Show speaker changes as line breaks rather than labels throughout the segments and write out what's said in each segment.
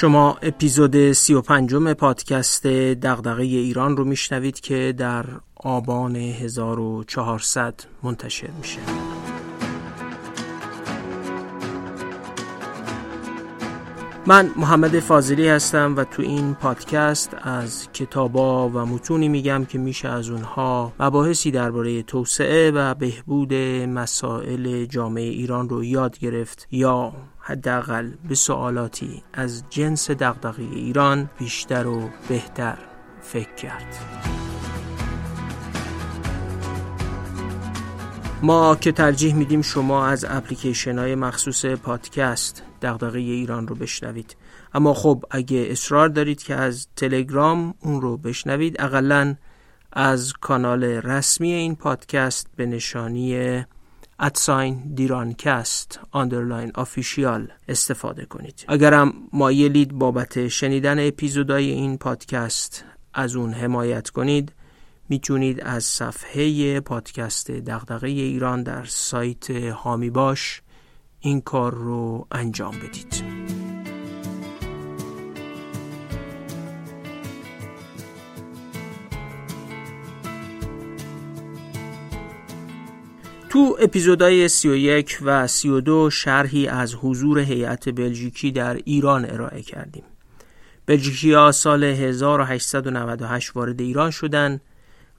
شما اپیزود سی و پنجم پادکست دغدغه ایران رو میشنوید که در آبان 1400 منتشر میشه. من محمد فاضلی هستم و تو این پادکست از کتابا و متونی میگم که میشه از اونها مباحثی درباره توسعه و بهبود مسائل جامعه ایران رو یاد گرفت یا حداقل به سوالاتی از جنس دغدغه ایران بیشتر و بهتر فکر کرد. ما که ترجیح میدیم شما از اپلیکیشن های مخصوص پادکست دغدغه ایران رو بشنوید اما خب اگه اصرار دارید که از تلگرام اون رو بشنوید اقلا از کانال رسمی این پادکست به نشانی at sign dirancast underline official استفاده کنید. اگرم مایلید بابت شنیدن اپیزودهای این پادکست از اون حمایت کنید می‌تونید از صفحه پادکست دغدغه ایران در سایت حامی باش این کار رو انجام بدید. تو اپیزودهای 31 و 32 شرحی از حضور هیئت بلژیکی در ایران ارائه کردیم. بلژیکی ها سال 1898 وارد ایران شدند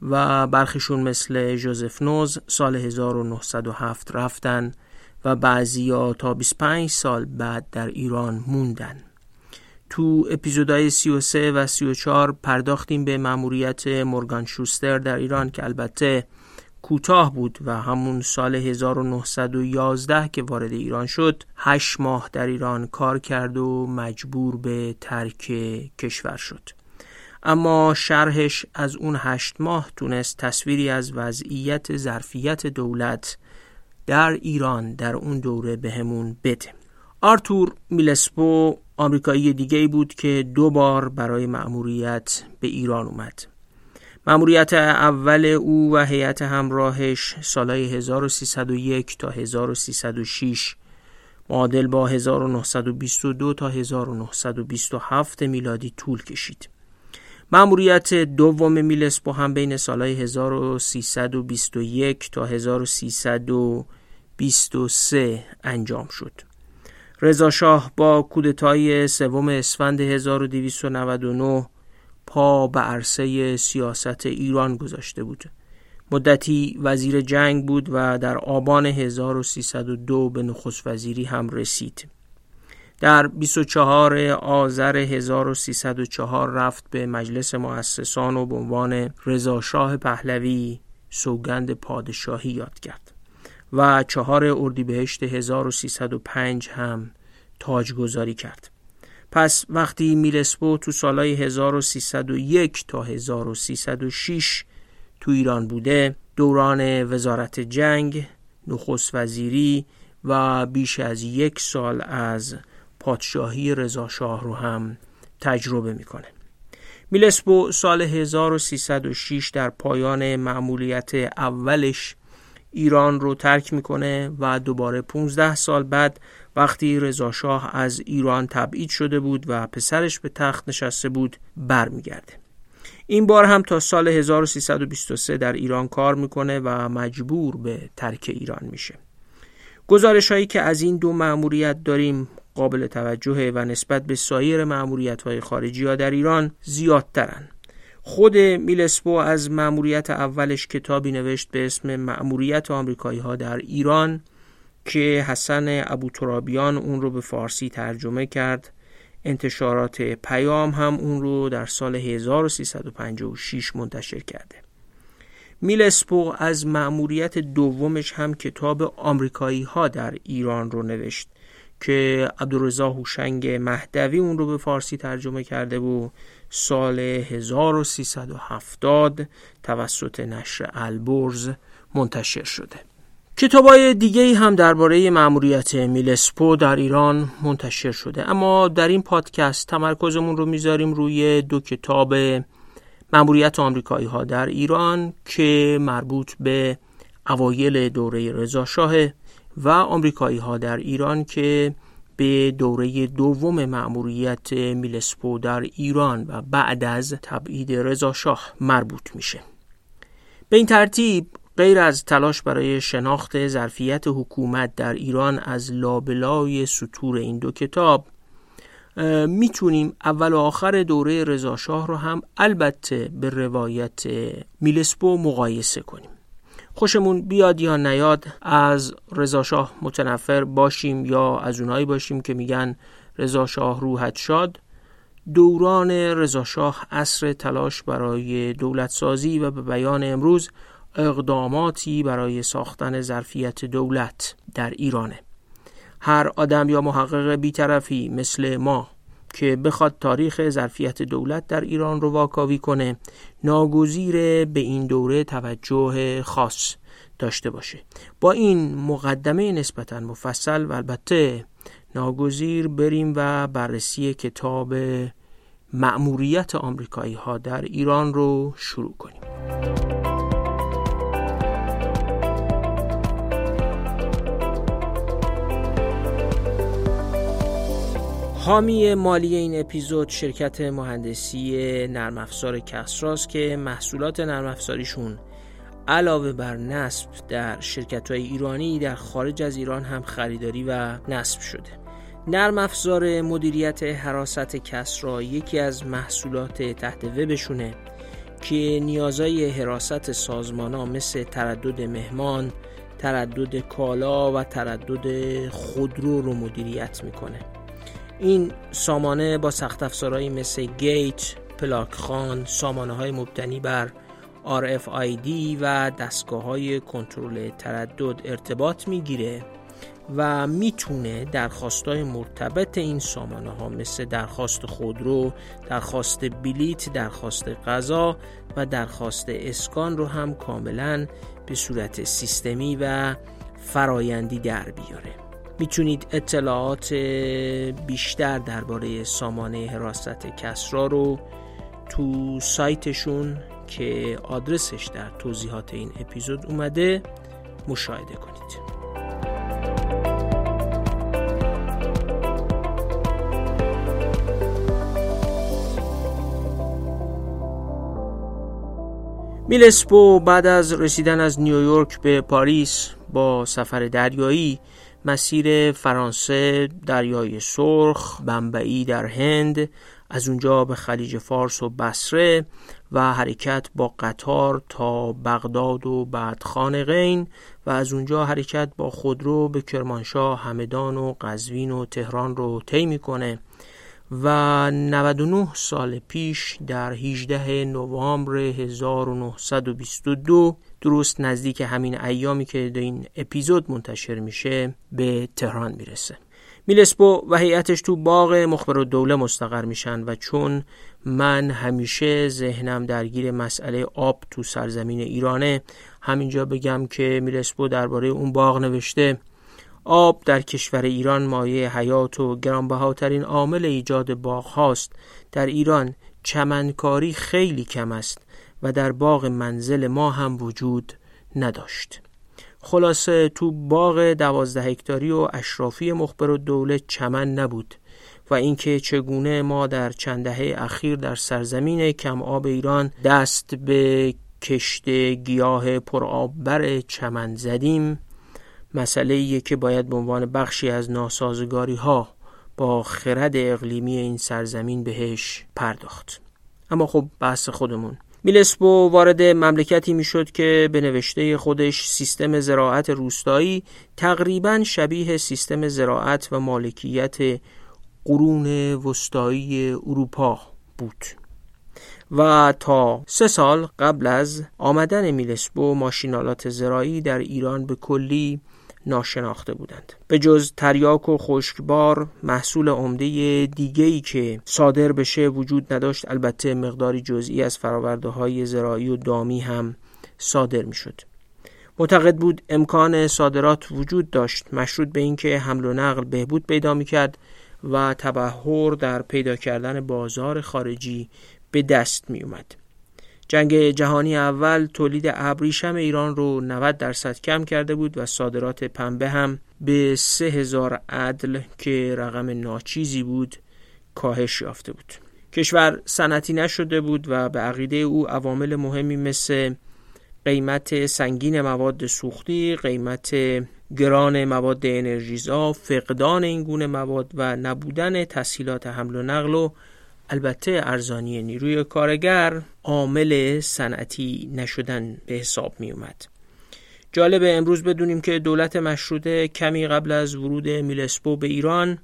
و برخیشون مثل جوزف نوز سال 1907 رفتن و بعضی تا 25 سال بعد در ایران موندن. تو اپیزودهای 33 و 34 پرداختیم به مأموریت مورگان شوستر در ایران که البته کوتاه بود و همون سال 1911 که وارد ایران شد هشت ماه در ایران کار کرد و مجبور به ترک کشور شد. اما شرحش از اون هشت ماه تونست تصویری از وضعیت ظرفیت دولت در ایران در اون دوره بهمون به بده. آرتور میلسپو آمریکایی دیگه بود که دو بار برای مأموریت به ایران اومد. مأموریت اول او و هیئت همراهش سالهای 1301 تا 1306 معادل با 1922 تا 1927 میلادی طول کشید. مأموریت دوم میلسپو هم بین سالهای 1321 تا 1323 انجام شد. رضا شاه با کودتای سوم اسفند 1299 پا به عرصه سیاست ایران گذاشته بود. مدتی وزیر جنگ بود و در آبان 1302 به نخست وزیری هم رسید. در 24 آذر 1304 رفت به مجلس مؤسسان و به عنوان رضاشاه پهلوی سوگند پادشاهی یاد کرد و چهار اردیبهشت 1305 هم تاجگذاری کرد. پس وقتی میلسپو تو سالهای 1301 تا 1306 تو ایران بوده دوران وزارت جنگ، نخست وزیری و بیش از یک سال از پادشاهی رضاشاه رو هم تجربه می‌کنه. میلسپو سال 1306 در پایان معمولیت اولش ایران رو ترک می‌کنه و دوباره 15 سال بعد وقتی رضاشاه از ایران تبعید شده بود و پسرش به تخت نشسته بود برمیگرده. این بار هم تا سال 1323 در ایران کار می‌کنه و مجبور به ترک ایران میشه. گزارش هایی که از این دو مأموریت داریم قابل توجهه و نسبت به سایر مأموریت های خارجی ها در ایران زیادترن. خود میلسپو از مأموریت اولش کتابی نوشت به اسم مأموریت آمریکایی ها در ایران. که حسن ابو ترابیان اون رو به فارسی ترجمه کرد. انتشارات پیام هم اون رو در سال 1356 منتشر کرده. میلسپو از مأموریت دومش هم کتاب آمریکایی ها در ایران رو نوشت که عبدالرضا هوشنگ مهدوی اون رو به فارسی ترجمه کرده و سال 1370 توسط نشر البرز منتشر شده. کتابای دیگه هم درباره مأموریت میلسپو در ایران منتشر شده. اما در این پادکست تمرکزمون رو می‌ذاریم روی دو کتاب مأموریت آمریکایی ها در ایران که مربوط به اوایل دوره رضاشاه و آمریکایی ها در ایران که به دوره دوم مأموریت میلسپو در ایران و بعد از تبعید رضاشاه مربوط میشه. به این ترتیب غیر از تلاش برای شناخت ظرفیت حکومت در ایران از لابلای سطور این دو کتاب می‌تونیم اول و آخر دوره رضاشاه رو هم البته به روایت میلسپو مقایسه کنیم. خوشمون بیاد یا نیاد از رضاشاه متنفر باشیم یا از اونایی باشیم که میگن رضاشاه روحت شاد. دوران رضاشاه عصر تلاش برای دولت سازی و به بیان امروز اقداماتی برای ساختن ظرفیت دولت در ایرانه. هر آدم یا محقق بیطرفی مثل ما که بخواد تاریخ ظرفیت دولت در ایران رو واکاوی کنه ناگزیر به این دوره توجه خاص داشته باشه. با این مقدمه نسبتا مفصل و البته ناگزیر بریم و بررسی کتاب مأموریت آمریکایی ها در ایران رو شروع کنیم. حامی مالی این اپیزود شرکت مهندسی نرم افزار کسراست که محصولات نرم افزاریشون علاوه بر نصب در شرکت های ایرانی در خارج از ایران هم خریداری و نصب شده. نرم افزار مدیریت حراست کسرا یکی از محصولات تحت وبشونه که نیازهای حراست سازمان ها مثل تردد مهمان، تردد کالا و تردد خودرو رو مدیریت می‌کنه. این سامانه با سخت افزارهایی مثل گیت، پلاک خان، سامانه های مبتنی بر RFID و دستگاه های کنترل تردد ارتباط می‌گیره و می‌تونه درخواستای مرتبط این سامانه ها مثل درخواست خودرو، درخواست بلیت، درخواست غذا و درخواست اسکان رو هم کاملا به صورت سیستمی و فرایندی در بیاره. می‌تونید اطلاعات بیشتر درباره سامانه حراست کسرا رو تو سایتشون که آدرسش در توضیحات این اپیزود اومده مشاهده کنید. میلسپو بعد از رسیدن از نیویورک به پاریس با سفر دریایی مسیر فرانسه دریای سرخ بمبئی در هند از اونجا به خلیج فارس و بصره و حرکت با قطار تا بغداد و بعد خانقین و از اونجا حرکت با خودرو به کرمانشاه همدان و قزوین و تهران رو طی می‌کنه. و 99 سال پیش در 18 نوامبر 1922 درست نزدیک همین ایامی که در این اپیزود منتشر میشه به تهران می‌رسه. میلسپو و هیئتش تو باغ مخبر و دوله مستقر میشن و چون من همیشه ذهنم درگیر مسئله آب تو سرزمین ایرانه همینجا بگم که میلسپو درباره اون باغ نوشته آب در کشور ایران مایه حیات و گرانبهاترین عامل ایجاد باغ هاست. در ایران چمنکاری خیلی کم است و در باغ منزل ما هم وجود نداشت. خلاصه تو باغ دوازده هکتاری و اشرافی مخبر و دوله چمن نبود و اینکه چگونه ما در چند دهه اخیر در سرزمین کم آب ایران دست به کشت گیاه پرآببر چمن زدیم مسئله که باید به عنوان بخشی از ناسازگاری ها با خرد اقلیمی این سرزمین بهش پرداخت. اما خب بحث خودمون. میلسپو وارد مملکتی می‌شد که به نوشته خودش سیستم زراعت روستایی تقریبا شبیه سیستم زراعت و مالکیت قرون وسطایی اروپا بود. و تا سه سال قبل از آمدن میلسپو ماشینالات زراعی در ایران به کلی ناشناخته بودند به جز تریاک و خشکبار محصول عمده ای که صادر بشه وجود نداشت البته مقداری جزئی از فراورده های زراعی و دامی هم صادر می شد. معتقد بود امکان صادرات وجود داشت مشروط به اینکه حمل و نقل بهبود پیدا می کرد و تبهر در پیدا کردن بازار خارجی به دست می اومد. جنگ جهانی اول تولید ابریشم ایران رو 90 درصد کم کرده بود و صادرات پنبه هم به سه هزار عدل که رقم ناچیزی بود کاهش یافته بود. کشور صنعتی نشده بود و به عقیده او عوامل مهمی مثل قیمت سنگین مواد سوختی، قیمت گران مواد انرژیزا، فقدان این گونه مواد و نبودن تسهیلات حمل و نقل و البته ارزانی نیروی کارگر عامل صنعتی نشدن به حساب می اومد. جالبه امروز بدونیم که دولت مشروطه کمی قبل از ورود میلسپو به ایران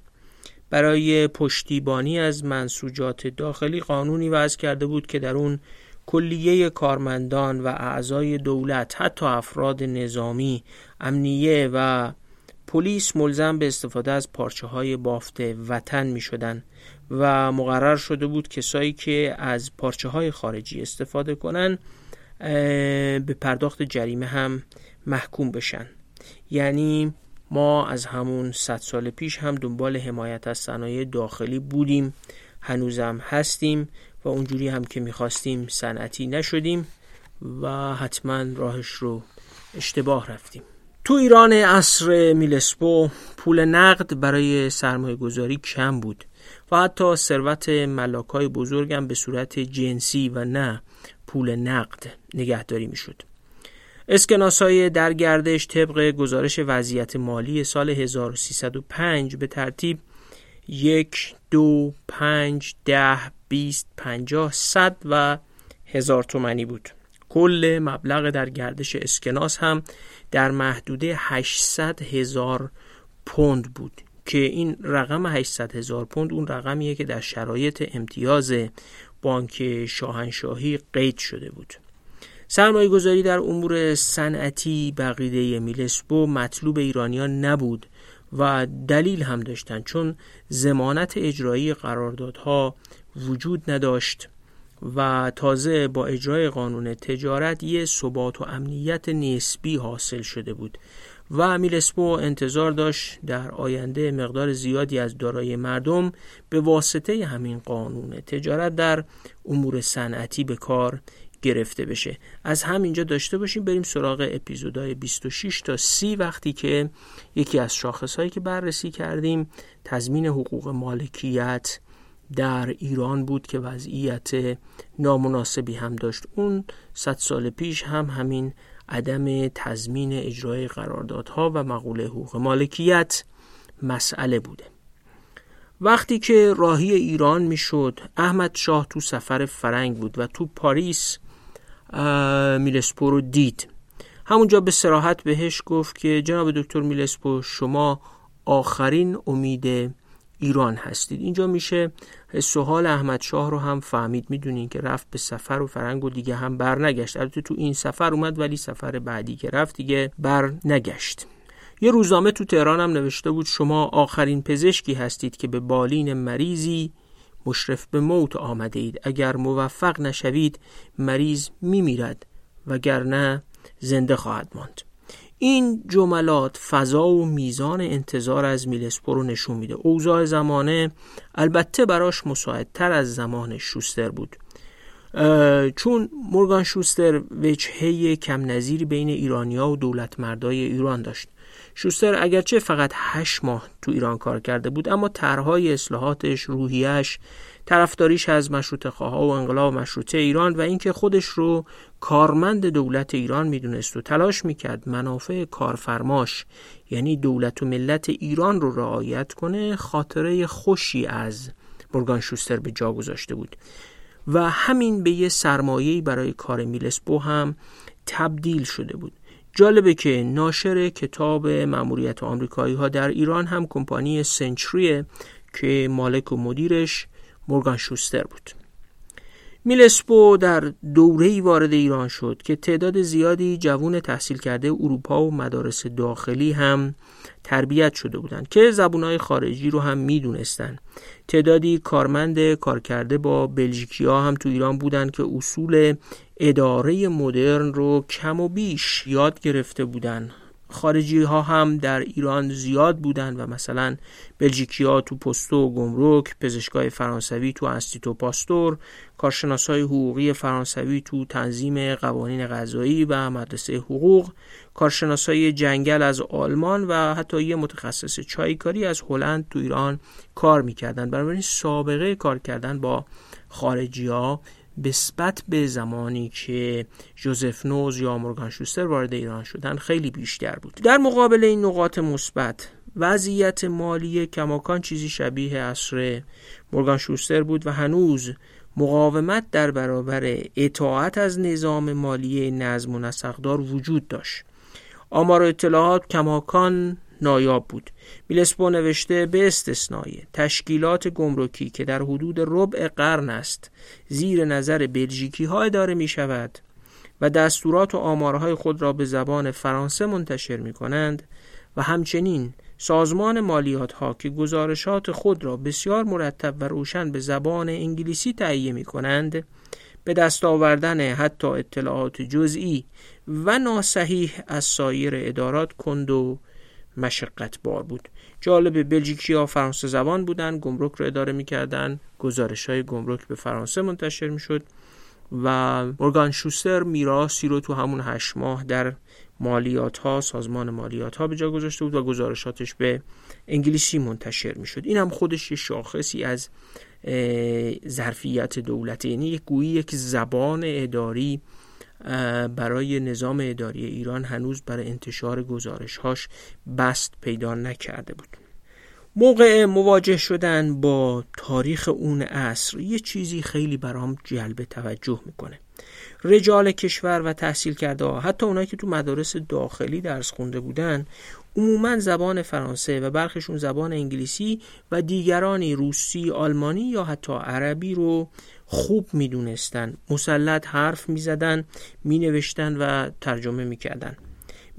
برای پشتیبانی از منسوجات داخلی قانونی وضع کرده بود که در اون کلیه کارمندان و اعضای دولت حتی افراد نظامی امنیه و پلیس ملزم به استفاده از پارچه های بافت وطن می شدن و مقرر شده بود کسایی که از پارچه های خارجی استفاده کنن به پرداخت جریمه هم محکوم بشن. یعنی ما از همون صد سال پیش هم دنبال حمایت از صنایع داخلی بودیم هنوزم هستیم و اونجوری هم که می‌خواستیم صنعتی نشدیم و حتما راهش رو اشتباه رفتیم. تو ایران عصر میلسپو پول نقد برای سرمایه گذاری کم بود. و حتی ثروت ملاکای بزرگم به صورت جنسی و نه پول نقد نگهداری می‌شد. اسکناس های در گردش طبق گزارش وضعیت مالی سال 1305 به ترتیب یک، دو، پنج، ده، بیست، پنجاه، صد و هزار تومنی بود. کل مبلغ در گردش اسکناس هم در محدوده 800 هزار پوند بود که این رقم 800 هزار پوند اون رقمیه که در شرایط امتیاز بانک شاهنشاهی قید شده بود. سرمایه گذاری در امور صنعتی بقیده میلسبو مطلوب ایرانیان نبود و دلیل هم داشتند چون زمانت اجرایی قراردادها وجود نداشت. و تازه با اجرای قانون تجارت یه ثبات و امنیت نسبی حاصل شده بود و میلسپو انتظار داشت در آینده مقدار زیادی از دارای مردم به واسطه همین قانون تجارت در امور صنعتی به کار گرفته بشه. از همینجا داشته باشیم بریم سراغ اپیزودهای 26 تا 30 وقتی که یکی از شاخصهایی که بررسی کردیم تضمین حقوق مالکیت در ایران بود که وضعیت نامناسبی هم داشت. اون صد سال پیش هم همین عدم تضمین اجرای قراردادها و مقوله حقوق مالکیت مسئله بوده. وقتی که راهی ایران می‌شد احمد شاه تو سفر فرنگ بود و تو پاریس میلسپو رو دید. همونجا به سراحت بهش گفت که جناب دکتر میلسپو شما آخرین امید ایران هستید. اینجا میشه سوال احمد شاه رو هم فهمید. می‌دونین که رفت به سفر و فرنگ و دیگه هم بر نگشت. البته تو این سفر اومد ولی سفر بعدی که رفت دیگه بر نگشت. یه روزنامه تو تهران هم نوشته بود شما آخرین پزشکی هستید که به بالین مریضی مشرف به موت آمده اید. اگر موفق نشوید مریض میمیرد وگرنه زنده خواهد ماند. این جملات فضا و میزان انتظار از میلسپو رو نشون میده. اوضاع زمانه البته براش مساعدتر از زمان شوستر بود. چون مورگان شوستر وجهه کم نظیری بین ایرانیا و دولت مردای ایران داشت. شوستر اگرچه فقط هشت ماه تو ایران کار کرده بود اما طرحهای اصلاحاتش روحیش طرفداریش از مشروط خواه و انقلاب مشروطه ایران و اینکه خودش رو کارمند دولت ایران می‌دونست و تلاش می‌کرد منافع کارفرماش یعنی دولت و ملت ایران رو رعایت کنه خاطره خوشی از مورگان شوستر به جا گذاشته بود. و همین به یه سرمایه‌ای برای کار میلسبو هم تبدیل شده بود. جالبه که ناشر کتاب مأموریت آمریکایی ها در ایران هم کمپانی سنچریه که مالک و مدیرش مورگان شوستر بود. میلسپو در دوره‌ای وارد ایران شد که تعداد زیادی جوون تحصیل کرده اروپا و مدارس داخلی هم تربیت شده بودند که زبونهای خارجی رو هم می‌دونستند تعدادی کارمند کارکرده با بلژیکیا هم تو ایران بودند که اصول اداره مدرن رو کم و بیش یاد گرفته بودن خارجی ها هم در ایران زیاد بودند و مثلا بلژیکی ها تو پستو و گمرک پزشکای فرانسوی تو انستیتو پاستور کارشناسای حقوقی فرانسوی تو تنظیم قوانین غذایی و مدرسه حقوق کارشناسای جنگل از آلمان و حتی یه متخصص چایکاری از هلند تو ایران کار می‌کردن. بنابراین سابقه کار کردن با خارجی ها نسبت به زمانی که جوزف نوز یا مورگان شوستر وارد ایران شدن خیلی بیشتر بود. در مقابل این نقاط مثبت وضعیت مالی کماکان چیزی شبیه اصر مورگان شوستر بود و هنوز مقاومت در برابر اطاعت از نظام مالی نظم و نسقدار وجود داشت. آمار و اطلاعات کماکان نایاب بود. میلسپو نوشته به استثنای تشکیلات گمرکی که در حدود ربع قرن است زیر نظر بلژیکی ها اداره می شود و دستورات و آمارهای خود را به زبان فرانسه منتشر می کنند و همچنین سازمان مالیات ها که گزارشات خود را بسیار مرتب و روشن به زبان انگلیسی تهیه می کنند به دست آوردن حتی اطلاعات جزئی و ناسحیح از سایر ادارات کند و مشقت بار بود. جالب بلژیکی ها فرانسه زبان بودن گمرک رو اداره می‌کردن. گزارش های گمرک به فرانسه منتشر می‌شد و مورگان شوستر میراسی رو تو همون هشت ماه در مالیات ها سازمان مالیات ها به جا گذاشته بود و گزارشاتش به انگلیسی منتشر می‌شد. این هم خودش یه شاخصی از ظرفیت دولت یعنی یک گویی یک زبان اداری برای نظام اداری ایران هنوز برای انتشار گزارشهاش بست پیدا نکرده بود. موقع مواجه شدن با تاریخ اون عصر یه چیزی خیلی برام جلب توجه می‌کنه. رجال کشور و تحصیل کرده ها حتی اونایی که تو مدارس داخلی درس خونده بودن عموما زبان فرانسه و برخشون زبان انگلیسی و دیگرانی روسی، آلمانی یا حتی عربی رو خوب می‌دونستن. مسلط حرف می‌زدن مینوشتن و ترجمه می‌کردن.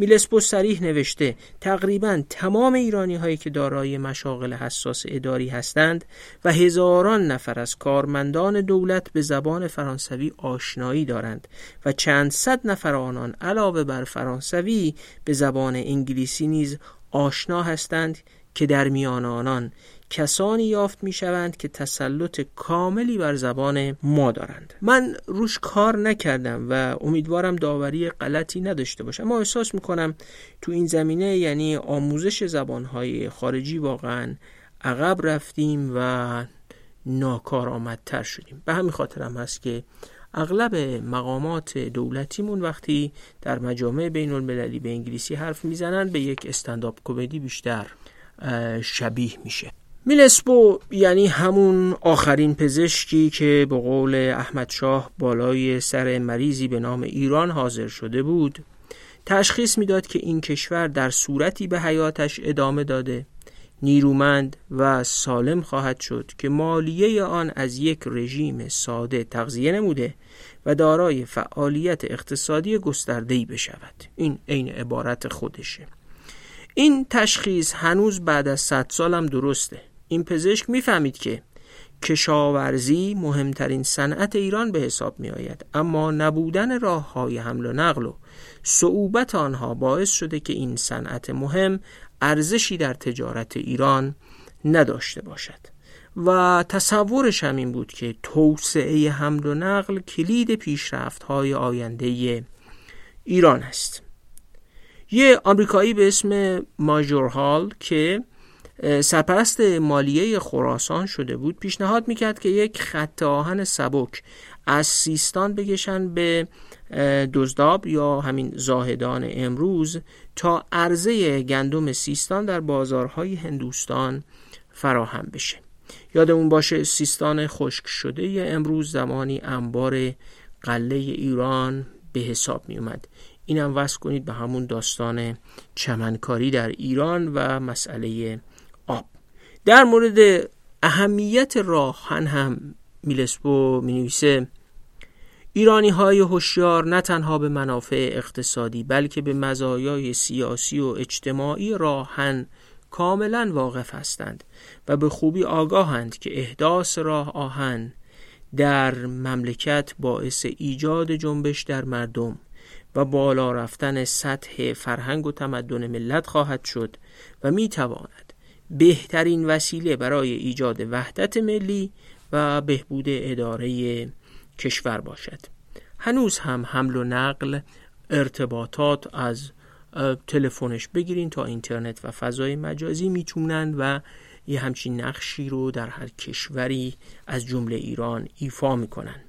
میلسپو سریح نوشته تقریبا تمام ایرانی هایی که دارای مشاغل حساس اداری هستند و هزاران نفر از کارمندان دولت به زبان فرانسوی آشنایی دارند و چند صد نفر آنان علاوه بر فرانسوی به زبان انگلیسی نیز آشنا هستند که در میان آنان کسانی یافت می شوند که تسلط کاملی بر زبان ما دارند. من روش کار نکردم و امیدوارم داوری غلطی نداشته باشم. اما احساس می کنم تو این زمینه یعنی آموزش زبانهای خارجی واقعا عقب رفتیم و ناکارآمدتر شدیم. به همین خاطرم هست که اغلب مقامات دولتیمون وقتی در مجامع بین المللی به انگلیسی حرف می‌زنن به یک استنداپ کمدی بیشتر شبیه میشه. میلسپو یعنی همون آخرین پزشکی که به قول احمد شاه بالای سر مریضی به نام ایران حاضر شده بود تشخیص می‌داد که این کشور در صورتی به حیاتش ادامه داده نیرومند و سالم خواهد شد که مالیه آن از یک رژیم ساده تغذیه نموده و دارای فعالیت اقتصادی گسترده‌ای بشود. این عین عبارت خودشه. این تشخیص هنوز بعد از 100 سالم درسته. این پزشک می‌فهمید که کشاورزی مهمترین صنعت ایران به حساب می آید اما نبودن راه های حمل و نقل و صعوبت آنها باعث شده که این صنعت مهم ارزشی در تجارت ایران نداشته باشد. و تصورش هم این بود که توسعه حمل و نقل کلید پیشرفت های آینده ایران است. یه آمریکایی به اسم ماجور هال که سرپرست مالیه خراسان شده بود پیشنهاد می‌کرد که یک خط آهن سبک از سیستان بگشن به دزداب یا همین زاهدان امروز تا عرضه گندم سیستان در بازارهای هندوستان فراهم بشه. یادمون باشه سیستان خشک شده امروز زمانی انبار قله ایران به حساب می اومد اینم وصل کنید به همون داستان چمنکاری در ایران و مسئله در مورد اهمیت راهن هم میلسپو می نویسه ایرانی های هوشیار نه تنها به منافع اقتصادی بلکه به مزایای سیاسی و اجتماعی راهن کاملا واقف هستند و به خوبی آگاهند که احداث راه آهن در مملکت باعث ایجاد جنبش در مردم و بالا رفتن سطح فرهنگ و تمدن ملت خواهد شد و می تواند بهترین وسیله برای ایجاد وحدت ملی و بهبود اداره کشور باشد. هنوز هم حمل و نقل ارتباطات از تلفنش بگیرین تا اینترنت و فضای مجازی می‌تونن و یه همچین نقشی رو در هر کشوری از جمله ایران ایفا می‌کنن.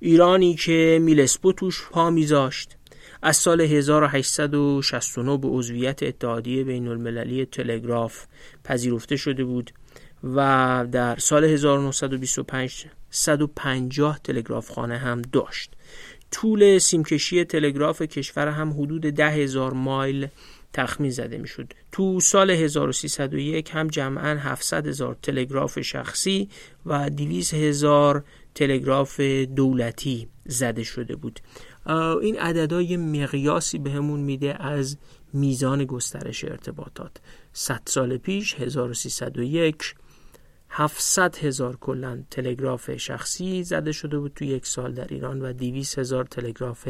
ایرانی که میلسپو توش پا میذاشت. از سال 1869 به عضویت اتحادیه بین المللی تلگراف پذیرفته شده بود و در سال 1925 150 تلگراف خانه هم داشت طول سیمکشی تلگراف کشور هم حدود ده هزار مایل تخمین زده می‌شد. تو سال 1301 هم جمعا 700 هزار تلگراف شخصی و 200 هزار تلگراف دولتی زده شده بود این عددهای مقیاسی بهمون میده از میزان گسترش ارتباطات. 100 سال پیش 1301 700 هزار کلا تلگراف شخصی زده شده بود تو یک سال در ایران و 200 هزار تلگراف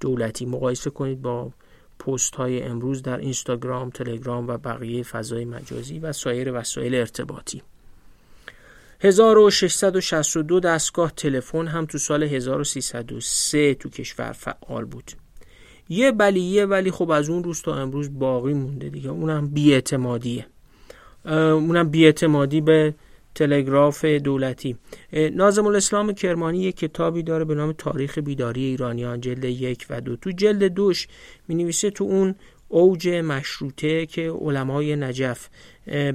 دولتی. مقایسه کنید با پست های امروز در اینستاگرام، تلگرام و بقیه فضای مجازی و سایر وسایل ارتباطی. 1662 دستگاه تلفن هم تو سال 1303 تو کشور فعال بود. یه بلیه ولی خب از اون روز تا امروز باقی مونده دیگه. اونم بیاعتمادیه. اونم بیاعتمادی به تلگراف دولتی. نازم الاسلام کرمانی یک کتابی داره به نام تاریخ بیداری ایرانیان جلد یک و دو. تو جلد دوش می نویسه تو اون اوج مشروطه که علمای نجف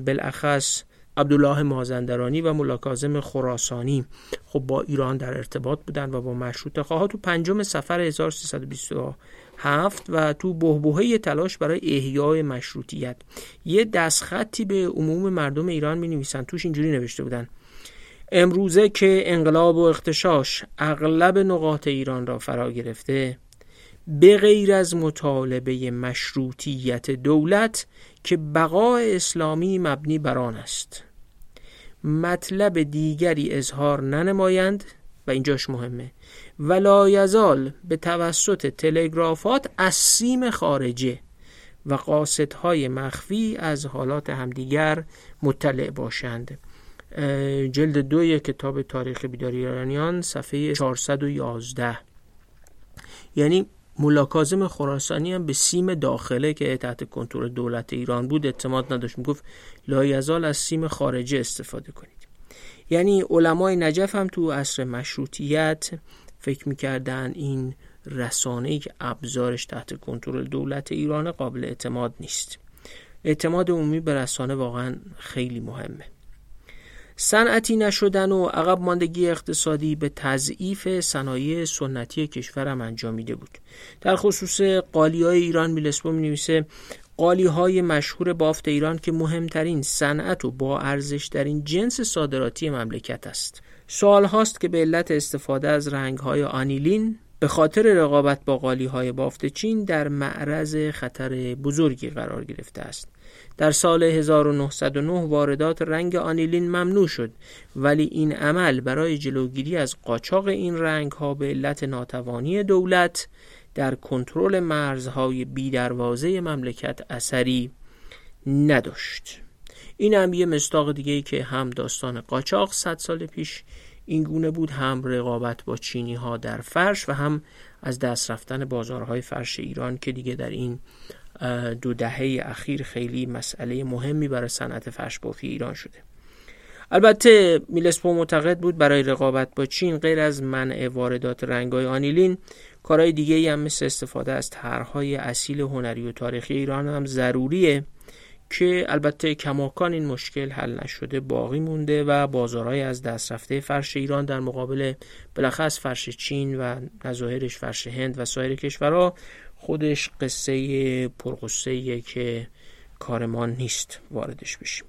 بالاخص عبدالله مازندرانی و ملاکازم خراسانی خب با ایران در ارتباط بودن و با مشروط خواه تو پنجم سفر 1327 و تو بهبهه تلاش برای احیای مشروطیت. یه دستخطی به عموم مردم ایران می نویسن توش اینجوری نوشته بودن. امروزه که انقلاب و اختشاش اغلب نقاط ایران را فرا گرفته به غیر از مطالبه مشروطیت دولت که بقای اسلامی مبنی بر آن است. مطلب دیگری اظهار ننمایند و اینجاش مهمه. ولا یزال به توسط تلگرافات از سیم خارجه و قاصدهای مخفی از حالات همدیگر مطلع باشند. جلد دوی کتاب تاریخ بیداری ایرانیان صفحه 411 یعنی مولا کاظم خراسانی هم به سیم داخله که تحت کنترل دولت ایران بود اعتماد نداشت. می‌گفت لایزال از سیم خارجه استفاده کنید. یعنی علمای نجف هم تو عصر مشروطیت فکر می‌کردن این رسانه که ابزارش تحت کنترل دولت ایران قابل اعتماد نیست. اعتماد عمومی به رسانه واقعا خیلی مهمه. صنعتی نشدن و عقب ماندگی اقتصادی به تضعیف صنایع سنتی کشورم انجامیده بود. در خصوص قالی های ایران میلسپو می نویسه قالی های مشهور بافت ایران که مهمترین صنعت و با ارزش این جنس صادراتی مملکت است. سوال هاست که به علت استفاده از رنگ های آنیلین به خاطر رقابت با قالی های بافت چین در معرض خطر بزرگی قرار گرفته است. در سال 1909 واردات رنگ آنیلین ممنوع شد ولی این عمل برای جلوگیری از قاچاق این رنگ ها به علت ناتوانی دولت در کنترل مرزهای بیدروازه مملکت اثری نداشت. این هم یه مستاق دیگه که هم داستان قاچاق صد سال پیش این گونه بود هم رقابت با چینی ها در فرش و هم از دست رفتن بازارهای فرش ایران که دیگه در این دو دهه اخیر خیلی مسئله مهمی برای صنعت فرش بافی ایران شده. البته میلسپو معتقد بود برای رقابت با چین غیر از منع واردات رنگای آنیلین کارهای دیگه ای هم مثل استفاده از طرحهای اصیل هنری و تاریخی ایران هم ضروریه که البته کماکان این مشکل حل نشده باقی مونده و بازارهای از دست رفته فرش ایران در مقابل بلخص فرش چین و نظاهرش فرش هند و سایر کشورها خودش قصه پرقصه که کارمان نیست واردش بشیم.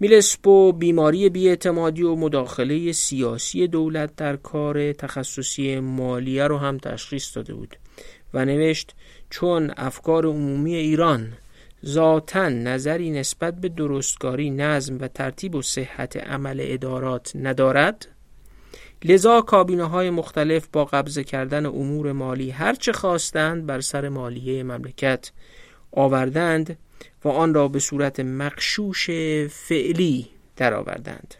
میلسپو بیماری بیاعتمادی و مداخله سیاسی دولت در کار تخصصی مالیه رو هم تشخیص داده بود و نوشت چون افکار عمومی ایران ذاتا نظری نسبت به درستکاری نظم و ترتیب و صحت عمل ادارات ندارد لذا کابینه های مختلف با قبضه کردن امور مالی هرچه خواستند بر سر مالیه مملکت آوردند و آن را به صورت مقشوش فعلی درآوردند.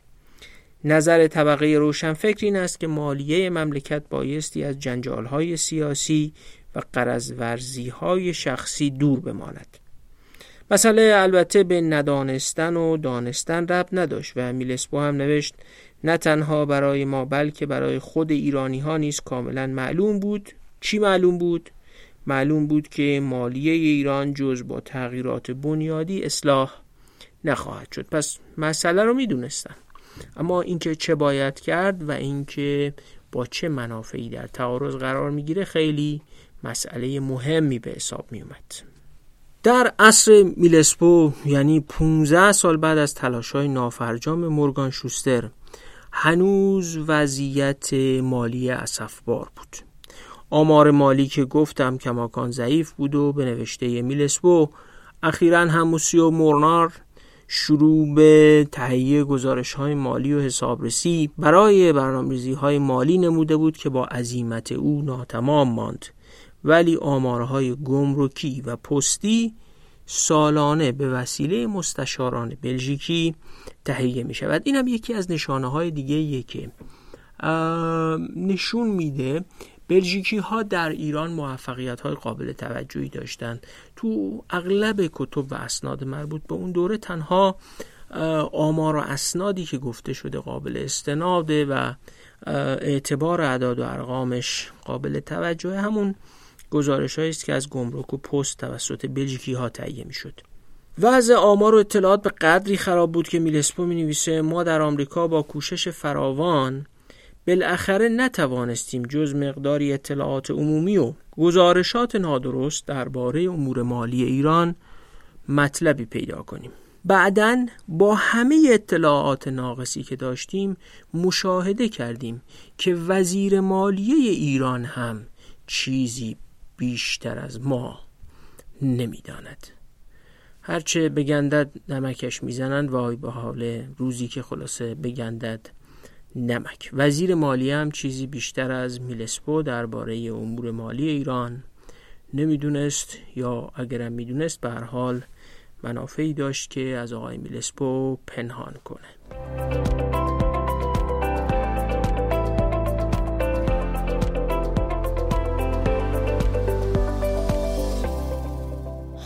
نظر طبقه روشنفکر این است که مالیه مملکت بایستی از های سیاسی و قرضورزی های شخصی دور بماند. مسئله البته به ندانستن و دانستن رب نداشت و میلسپو هم نوشت نه تنها برای ما بلکه برای خود ایرانی ها نیز کاملا معلوم بود چی معلوم بود؟ معلوم بود که مالیه ایران جز با تغییرات بنیادی اصلاح نخواهد شد پس مسئله رو می‌دونستن اما اینکه چه باید کرد و اینکه با چه منافعی در تعارض قرار می‌گیره خیلی مسئله مهمی به حساب می اومد. در عصر میلسپو یعنی 15 سال بعد از تلاش های نافرجام مورگان شوستر هنوز وضعیت مالی اصفبار بود. آمار مالی که گفتم کماکان ضعیف بود و به نوشته میلسپو اخیرا هم موسیو مورنار شروع به تهیه گزارش های مالی و حسابرسی برای برنامه‌ریزی های مالی نموده بود که با عظیمت او ناتمام ماند. ولی آمارهای گمرکی و پستی سالانه به وسیله مستشاران بلژیکی تهیه می شود این هم یکی از نشانه های دیگه که نشون میده بلژیکی ها در ایران موفقیت های قابل توجهی داشتند. تو اغلب کتب و اسناد مربوط به اون دوره تنها آمار و اسنادی که گفته شده قابل استناده و اعتبار اعداد و ارقامش قابل توجه همون گزارش است که از گمرک و پست توسط بلژیکی ها تهیه می شد. وضع آمار و اطلاعات به قدری خراب بود که میلسپو می نویسه ما در آمریکا با کوشش فراوان بالاخره نتوانستیم جز مقداری اطلاعات عمومی و گزارشات نادرست درباره امور مالی ایران مطلبی پیدا کنیم بعدا با همه اطلاعات ناقصی که داشتیم مشاهده کردیم که وزیر مالیه ایران هم چیزی بیشتر از ما نمی‌داند. هرچه بگندد نمکش می‌زنند وای به حال روزی که خلاصه بگندد نمک. وزیر مالیه هم چیزی بیشتر از میلسپو درباره امور مالی ایران نمی‌دونست یا اگرم می‌دونست به هر حال منافعی داشت که از آقای میلسپو پنهان کنه.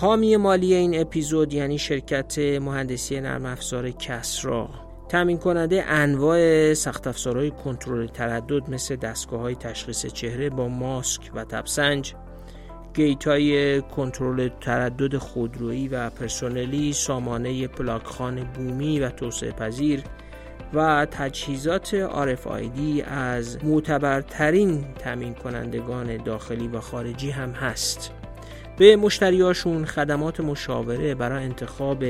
حامی مالی این اپیزود یعنی شرکت مهندسی نرم افزار کسرا. تامین کننده انواع سخت افزارهای کنترل تردد مثل دستگاه های تشخیص چهره با ماسک و تبسنج گیت های کنترل تردد خودرویی و پرسونلی سامانه پلاکخان بومی و توسعه پذیر و تجهیزات RFID از معتبرترین تامین کنندگان داخلی و خارجی هم هست. به مشتریاشون خدمات مشاوره برای انتخاب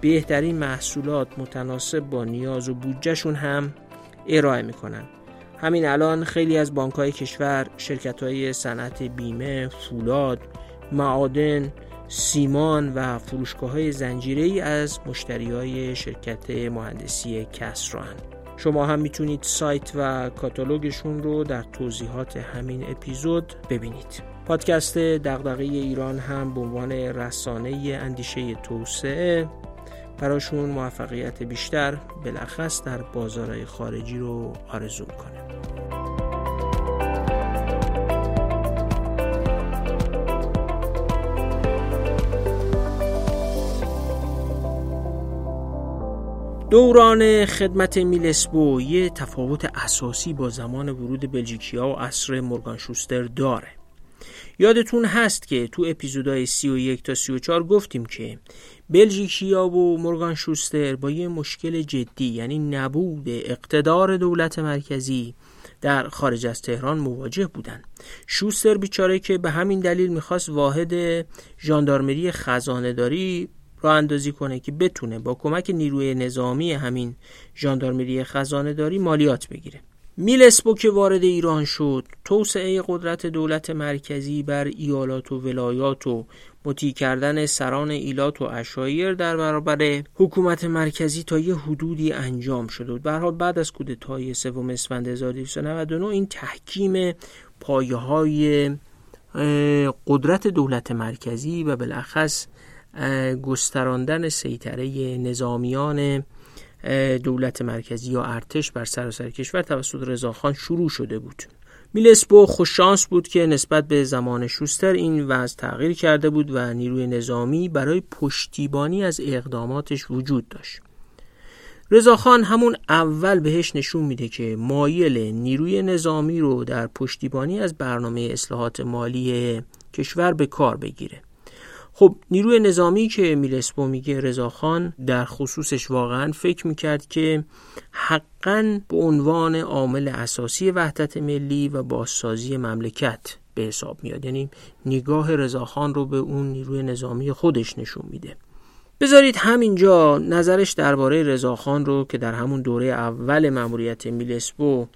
بهترین محصولات متناسب با نیاز و بودجهشون هم ارائه می‌کنن. همین الان خیلی از بانک های کشور شرکت های صنعت بیمه، فولاد، معادن، سیمان و فروشگاه های زنجیره ای از مشتری های شرکت مهندسی کسران شما هم می‌تونید سایت و کاتالوگشون رو در توضیحات همین اپیزود ببینید. پادکست دغدغه ایران هم به عنوان رسانه اندیشه توسعه براشون موفقیت بیشتر بلخص در بازارهای خارجی رو آرزو کنه دوران خدمت میلسبو یه تفاوت اساسی با زمان ورود بلژیکیا و عصر مورگان شوستر داره. یادتون هست که تو اپیزودهای 31 تا 34 گفتیم که بلژیکیا و مورگان شوستر با یه مشکل جدی یعنی نبود اقتدار دولت مرکزی در خارج از تهران مواجه بودن. شوستر بیچاره که به همین دلیل می‌خواست واحد ژاندارمری خزانهداری را اندازی کنه که بتونه با کمک نیروی نظامی همین ژاندارمری خزانهداری مالیات بگیره. میلسپو که وارد ایران شد توسعه قدرت دولت مرکزی بر ایالات و ولایات و مطیع کردن سران ایلات و اشایر در برابر حکومت مرکزی تا یه حدودی انجام شده بود به بعد از کودتای سوم اسفند 1299 این تحکیم پایه های قدرت دولت مرکزی و بالاخص گستراندن سیطره نظامیان دولت مرکزی یا ارتش بر سراسر کشور توسط رضاخان شروع شده بود. میلسپو خوششانس بود که نسبت به زمان شوستر این وضع تغییر کرده بود و نیروی نظامی برای پشتیبانی از اقداماتش وجود داشت. رضاخان همون اول بهش نشون میده که مایل نیروی نظامی رو در پشتیبانی از برنامه اصلاحات مالی کشور به کار بگیره. خب نیروی نظامی که میلسپو میگه رضاخان در خصوصش واقعا فکر می‌کرد که حقا به عنوان عامل اساسی وحدت ملی و بازسازی مملکت به حساب میاد. یعنی نگاه رضاخان رو به اون نیروی نظامی خودش نشون میده. بذارید همینجا نظرش درباره رضاخان رو که در همون دوره اول مأموریت میلسپو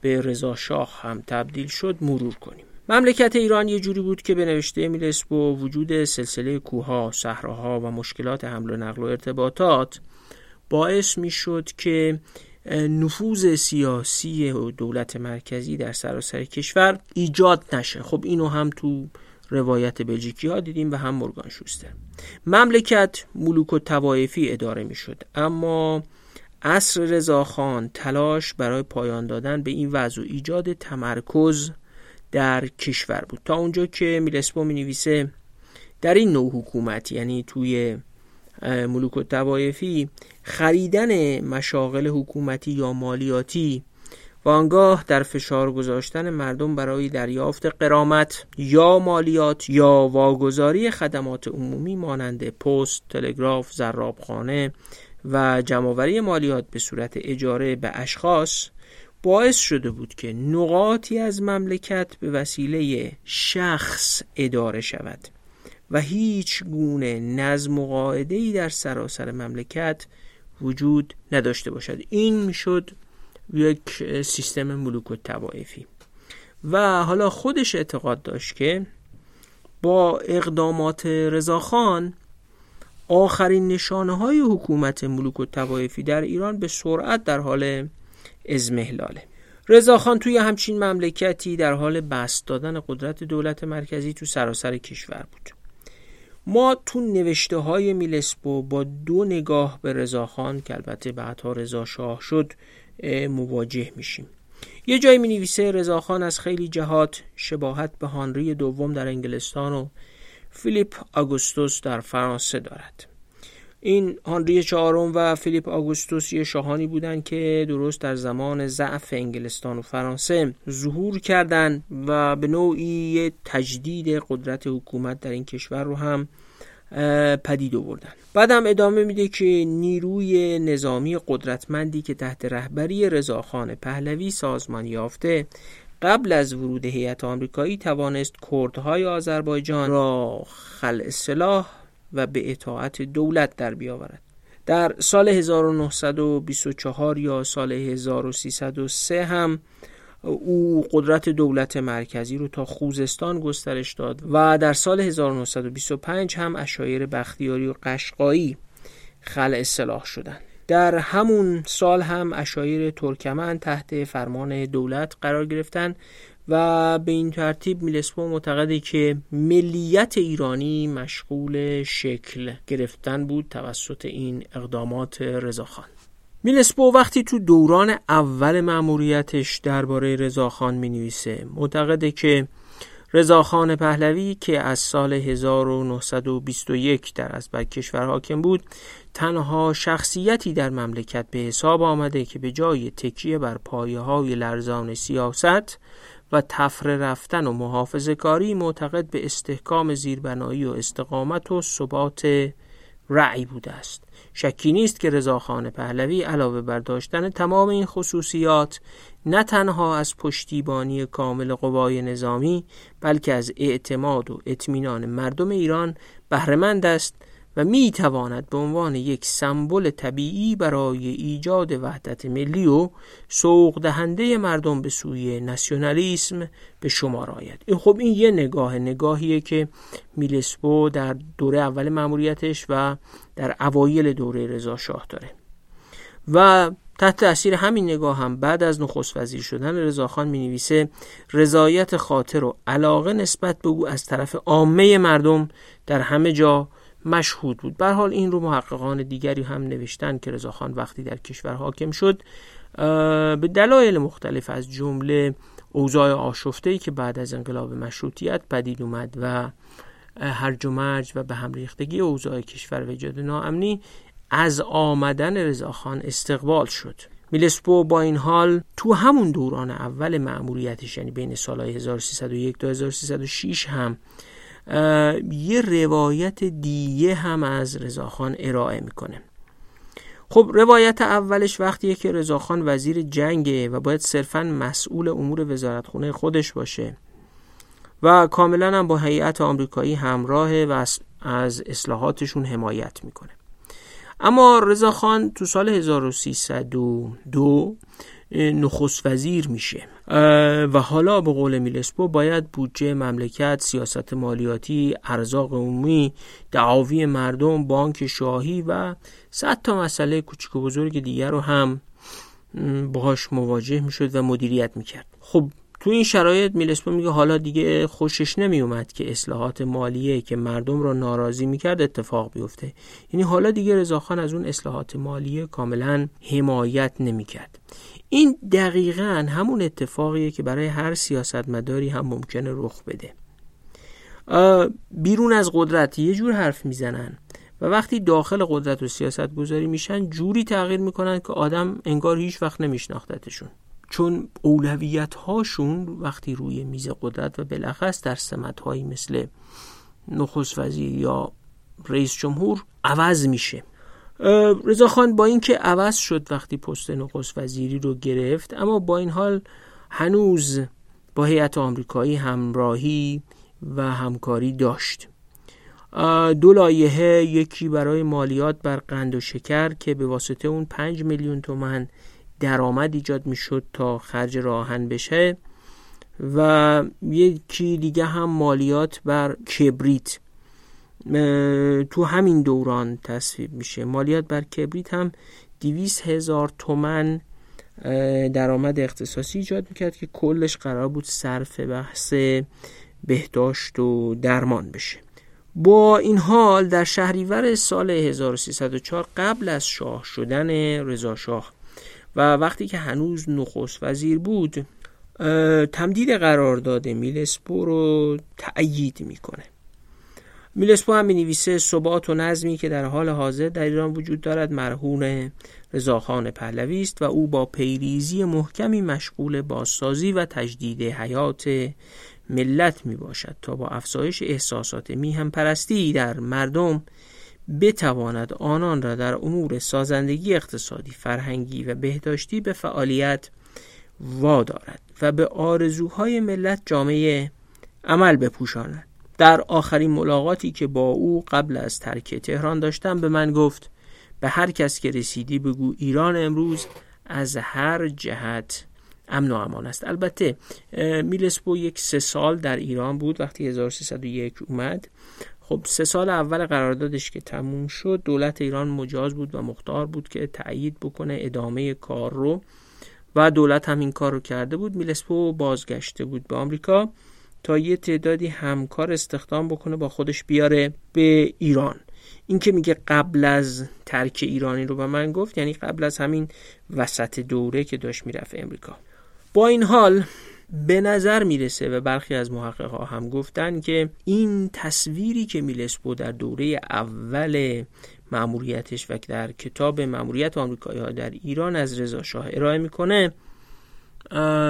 به رضا شاه هم تبدیل شد مرور کنیم. مملکت ایران یه جوری بود که به نوشته میلسپو وجود سلسله کوها، صحراها و مشکلات حمل و نقل و ارتباطات باعث می‌شد که نفوذ سیاسی و دولت مرکزی در سراسر کشور ایجاد نشه. خب اینو هم تو روایت بلژیکی ها دیدیم و هم مورگان شوستر مملکت ملوک و توایفی اداره می شد اما عصر رضاخان تلاش برای پایان دادن به این وضع و ایجاد تمرکز در کشور بود. تا اونجا که میلسپو می نویسه در این نوع حکومت یعنی توی ملوک و توایفی خریدن مشاغل حکومتی یا مالیاتی و آنگاه در فشار گذاشتن مردم برای دریافت قرامت یا مالیات یا واگذاری خدمات عمومی مانند پست، تلگراف، زرابخانه و جمعآوری مالیات به صورت اجاره به اشخاص باعث شده بود که نقاطی از مملکت به وسیله شخص اداره شود و هیچ گونه نظم و قاعده در سراسر مملکت وجود نداشته باشد. این می‌شد یک سیستم ملوک و توائفی و حالا خودش اعتقاد داشت که با اقدامات رضاخان آخرین نشانه های حکومت ملوک و در ایران به سرعت در حال ازمهلاله رضاخان توی همچین مملکتی در حال بست دادن قدرت دولت مرکزی تو سراسر کشور بود. ما تو نوشته های میلسپو با دو نگاه به رضاخان که البته بعدها رضا شاه شد مواجه میشیم. یه جایی می نویسه رضاخان از خیلی جهات شباهت به هانری دوم در انگلستان و فیلیپ آگوستوس در فرانسه دارد. این هانری چهارم و فیلیپ آگوستوس یه شاهانی بودند که درست در زمان ضعف انگلستان و فرانسه ظهور کردند و به نوعی تجدید قدرت حکومت در این کشور رو هم پدید آوردن. بعدم ادامه میده که نیروی نظامی قدرتمندی که تحت رهبری رضاخان پهلوی سازمان یافته قبل از ورود هیئت آمریکایی توانست کردهای آذربایجان را خلع سلاح و به اطاعت دولت در بیاورد. در سال 1924 یا سال 1303 هم او قدرت دولت مرکزی رو تا خوزستان گسترش داد و در سال 1925 هم اشایر بختیاری و قشقایی خلع اصلاح شدند. در همون سال هم اشایر ترکمن تحت فرمان دولت قرار گرفتند و به این ترتیب میلسپو معتقده که ملیت ایرانی مشغول شکل گرفتن بود توسط این اقدامات رضاخان. میلسپو وقتی تو دوران اول مأموریتش درباره رضاخان می نویسه معتقده که رضاخان پهلوی که از سال 1921 در از کشور حاکم بود تنها شخصیتی در مملکت به حساب آمده که به جای تکیه بر پایه های لرزان سیاست و تفره رفتن و محافظه کاری معتقد به استحکام زیربنایی و استقامت و ثبات رعی بوده است. شکی نیست که رضاخان پهلوی علاوه بر داشتن تمام این خصوصیات نه تنها از پشتیبانی کامل قوای نظامی بلکه از اعتماد و اطمینان مردم ایران بهرهمند است و می تواند به عنوان یک سمبل طبیعی برای ایجاد وحدت ملی و سوق دهنده مردم به سوی ناسیونالیسم به شمار آید. این خب این یه نگاه نگاهیه که میلسپو در دوره اول مأموریتش و در اوایل دوره رضا شاه داره. و تحت تاثیر همین نگاه هم بعد از نخست وزیر شدن رضاخان می نویسه رضایت خاطر و علاقه نسبت به او از طرف عامه مردم در همه جا مشهود بود. به حال این رو محققان دیگری هم نوشتن که رضاخان وقتی در کشور حاکم شد به دلایل مختلف از جمله اوضاع آشفته ای که بعد از انقلاب مشروطیت پدید اومد و هرج و مرج و به هم ریختگی اوضاع کشور و ایجاد ناامنی از آمدن رضاخان استقبال شد. میلسپو با این حال تو همون دوران اول مأموریتش یعنی بین سالهای 1301 تا 1306 هم یه روایت دیگه هم از رضاخان ارائه می‌کنه. خب روایت اولش وقتیه که رضاخان وزیر جنگه و باید صرفا مسئول امور وزارتخونه خودش باشه و کاملا هم با هیئت آمریکایی همراهه و از اصلاحاتشون حمایت می‌کنه. اما رضاخان تو سال 1302 نخست وزیر میشه. و حالا به قول میلسپو باید بودجه مملکت سیاست مالیاتی ارزاق عمومی دعاوی مردم بانک شاهی و صد تا مسئله کوچک و بزرگ دیگر رو هم باهاش مواجه می‌شد و مدیریت می‌کرد. خب تو این شرایط میلسپو میگه حالا دیگه خوشش نمیومد که اصلاحات مالیه که مردم را ناراضی می‌کرد اتفاق بیفته. یعنی حالا دیگه رضاخان از اون اصلاحات مالیه کاملا حمایت نمی‌کرد. این دقیقا همون اتفاقیه که برای هر سیاستمداری هم ممکنه رخ بده. بیرون از قدرت یه جور حرف می‌زنن و وقتی داخل قدرت و سیاست گذاری میشن جوری تغییر می‌کنن که آدم انگار هیچ وقت نمیشناختتشون. چون اولویت هاشون وقتی روی میز قدرت و بالاخص در سمت هایی مثل نخست وزیر یا رئیس جمهور عوض میشه. رضاخان با اینکه عوض شد وقتی پست نخست وزیری رو گرفت اما با این حال هنوز با هیئت آمریکایی همراهی و همکاری داشت. دو لایحه یکی برای مالیات بر قند و شکر که به واسطه اون 5 میلیون تومن درآمد ایجاد می‌شد تا خرج راهن بشه و یکی دیگه هم مالیات بر کبریت. تو همین دوران تصویب میشه. مالیات بر کبریت هم دیویس هزار تومن درآمد اختصاصی ایجاد می‌کرد که کلش قرار بود صرف بحث بهداشت و درمان بشه. با این حال در شهریور سال 1304 قبل از شاه شدن رضا شاه و وقتی که هنوز نخست وزیر بود تمدید قرارداد میلسپو رو تأیید می‌کنه. میلسپو هم نویسه ثبات و نظمی که در حال حاضر در ایران وجود دارد مرهون رضاخان پهلوی است و او با پیریزی محکمی مشغول بازسازی و تجدید حیات ملت می باشد تا با افزایش احساسات میهم پرستی در مردم بتواند آنان را در امور سازندگی اقتصادی، فرهنگی و بهداشتی به فعالیت وادارد و به آرزوهای ملت جامعه عمل بپوشاند. در آخرین ملاقاتی که با او قبل از ترک تهران داشتم به من گفت به هر کس که رسیدی بگو ایران امروز از هر جهت امن و امان است. البته میلسپو یک سه سال در ایران بود وقتی 1301 اومد. خب سه سال اول قراردادش که تموم شد دولت ایران مجاز بود و مختار بود که تأیید بکنه ادامه کار رو. و دولت هم این کار رو کرده بود. میلسپو بازگشته بود به آمریکا. تا یه تعدادی همکار استخدام بکنه با خودش بیاره به ایران. این که میگه قبل از ترک ایرانی رو به من گفت یعنی قبل از همین وسط دوره که داشت می‌رفت امریکا. با این حال به نظر می‌رسه و برخی از محققها هم گفتن که این تصویری که میلسپو در دوره اول معموریتش و در کتاب معموریت آمریکایی ها در ایران از رضا شاه ارائه می‌کنه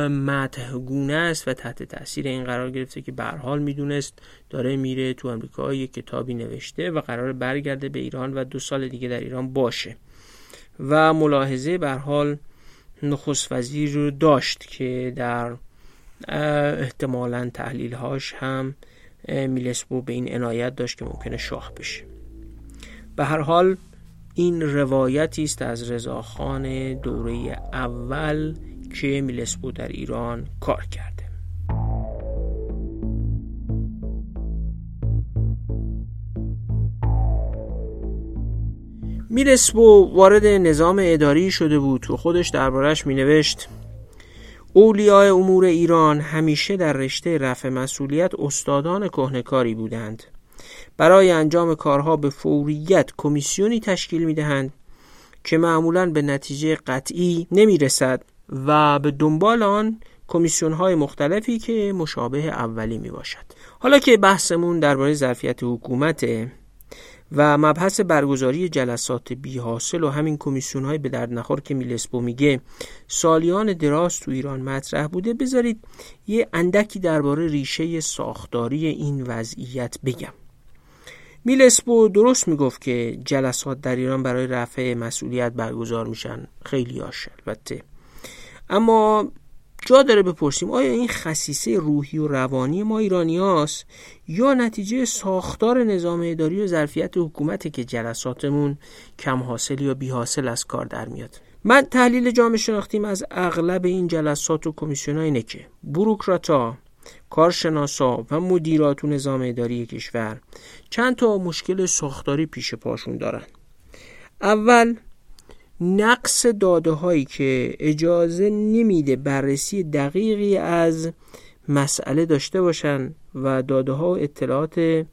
مته گونه است و تحت تاثیر این قرار گرفته که به حال می‌دونست داره میره تو آمریکا یک کتابی نوشته و قرار برگرده به ایران و دو سال دیگه در ایران باشه. و ملاحظه به حال نخست وزیر رو داشت که در احتمالا تحلیل هاش هم میلسبو به این عنایت داشت که ممکنه شاه بشه. به هر حال این روایتی است از رضاخان دوره اول که میلسپو در ایران کار کرده. میلسپو وارد نظام اداری شده بود. و خودش دربارش می نوشت اولیاء امور ایران همیشه در رشته رفع مسئولیت استادان کهنکاری بودند. برای انجام کارها به فوریت کمیسیونی تشکیل می دهند که معمولا به نتیجه قطعی نمی رسد و به دنبال آن کمیسیون های مختلفی که مشابه اولی می باشد حالا که بحثمون درباره ظرفیت حکومت و مبحث برگزاری جلسات بی حاصل و همین کمیسیون های به درد نخور که میلسپو میگه سالیان دراز تو ایران مطرح بوده. بذارید یه اندکی درباره ریشه ساختاری این وضعیت بگم. میلسپو درست می‌گفت که جلسات در ایران برای رفع مسئولیت برگزار میشن. خیلی هاش البته اما جا داره بپرسیم آیا این خصیصه روحی و روانی ما ایرانی هاست یا نتیجه ساختار نظام اداری و ظرفیت حکومت که جلساتمون کم حاصل یا بی حاصل از کار در میاد؟ من تحلیل جامعه شناختیم از اغلب این جلسات و کمیسیون اینه که بروکراتا کارشناسا و مدیرات و نظام اداری کشور چند تا مشکل ساختاری پیش پاشون دارن. اول نقص داده هایی که اجازه نمیده بررسی دقیقی از مسئله داشته باشن و داده ها و اطلاعات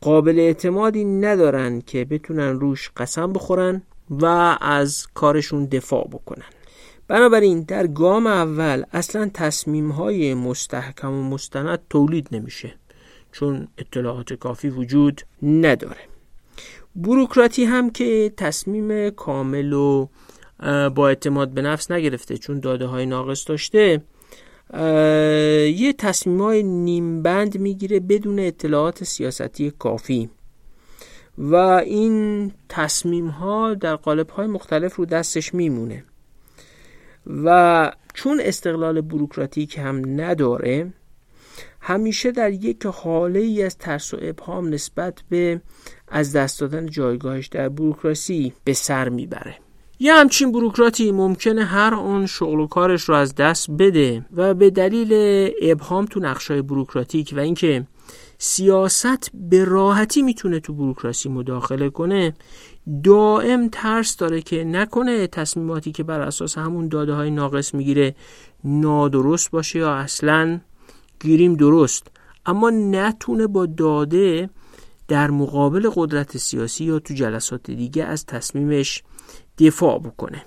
قابل اعتمادی ندارن که بتونن روش قسم بخورن و از کارشون دفاع بکنن. بنابراین در گام اول اصلا تصمیم های مستحکم و مستند تولید نمیشه چون اطلاعات کافی وجود نداره. بروکراتی هم که تصمیم کامل و با اعتماد به نفس نگرفته چون داده های ناقص داشته یه تصمیم های نیمبند می‌گیره بدون اطلاعات سیاستی کافی. و این تصمیم ها در قالب های مختلف رو دستش میمونه. و چون استقلال بروکراتیک هم نداره همیشه در یک حاله ای از ترس و ابهام نسبت به از دست دادن جایگاهش در بروکراسی به سر می‌بره. یه همچین بروکراتی ممکنه هر آن شغل و کارش رو از دست بده و به دلیل ابهام تو نقشای بروکراتیک و اینکه سیاست به راحتی می‌تونه تو بروکراسی مداخله کنه دائم ترس داره که نکنه تصمیماتی که بر اساس همون داده های ناقص می‌گیره نادرست باشه یا اصلا گیریم درست. اما نتونه با داده در مقابل قدرت سیاسی یا تو جلسات دیگه از تصمیمش دفاع بکنه.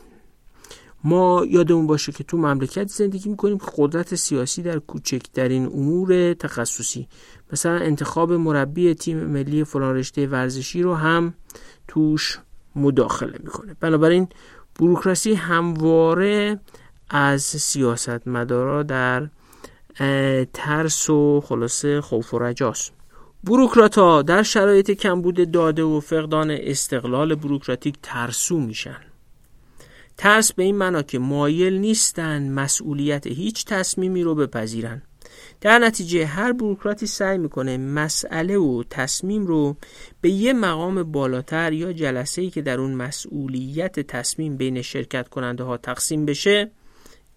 ما یادمون باشه که تو مملکت زندگی می‌کنیم که قدرت سیاسی در کوچکترین امور تخصصی مثلا انتخاب مربی تیم ملی فلان رشته ورزشی رو هم توش مداخله می‌کنه. بنابراین بروکراسی همواره از سیاست مدارا در ترس و خلاصه خوف و رجاست. بروکرات ها در شرایط کمبود داده و فقدان استقلال بروکراتیک ترسو میشن. ترس به این معنا که مایل نیستن مسئولیت هیچ تصمیمی رو بپذیرن. در نتیجه هر بروکراتی سعی می‌کنه مسئله و تصمیم رو به یه مقام بالاتر یا جلسه ای که در اون مسئولیت تصمیم بین شرکت کننده ها تقسیم بشه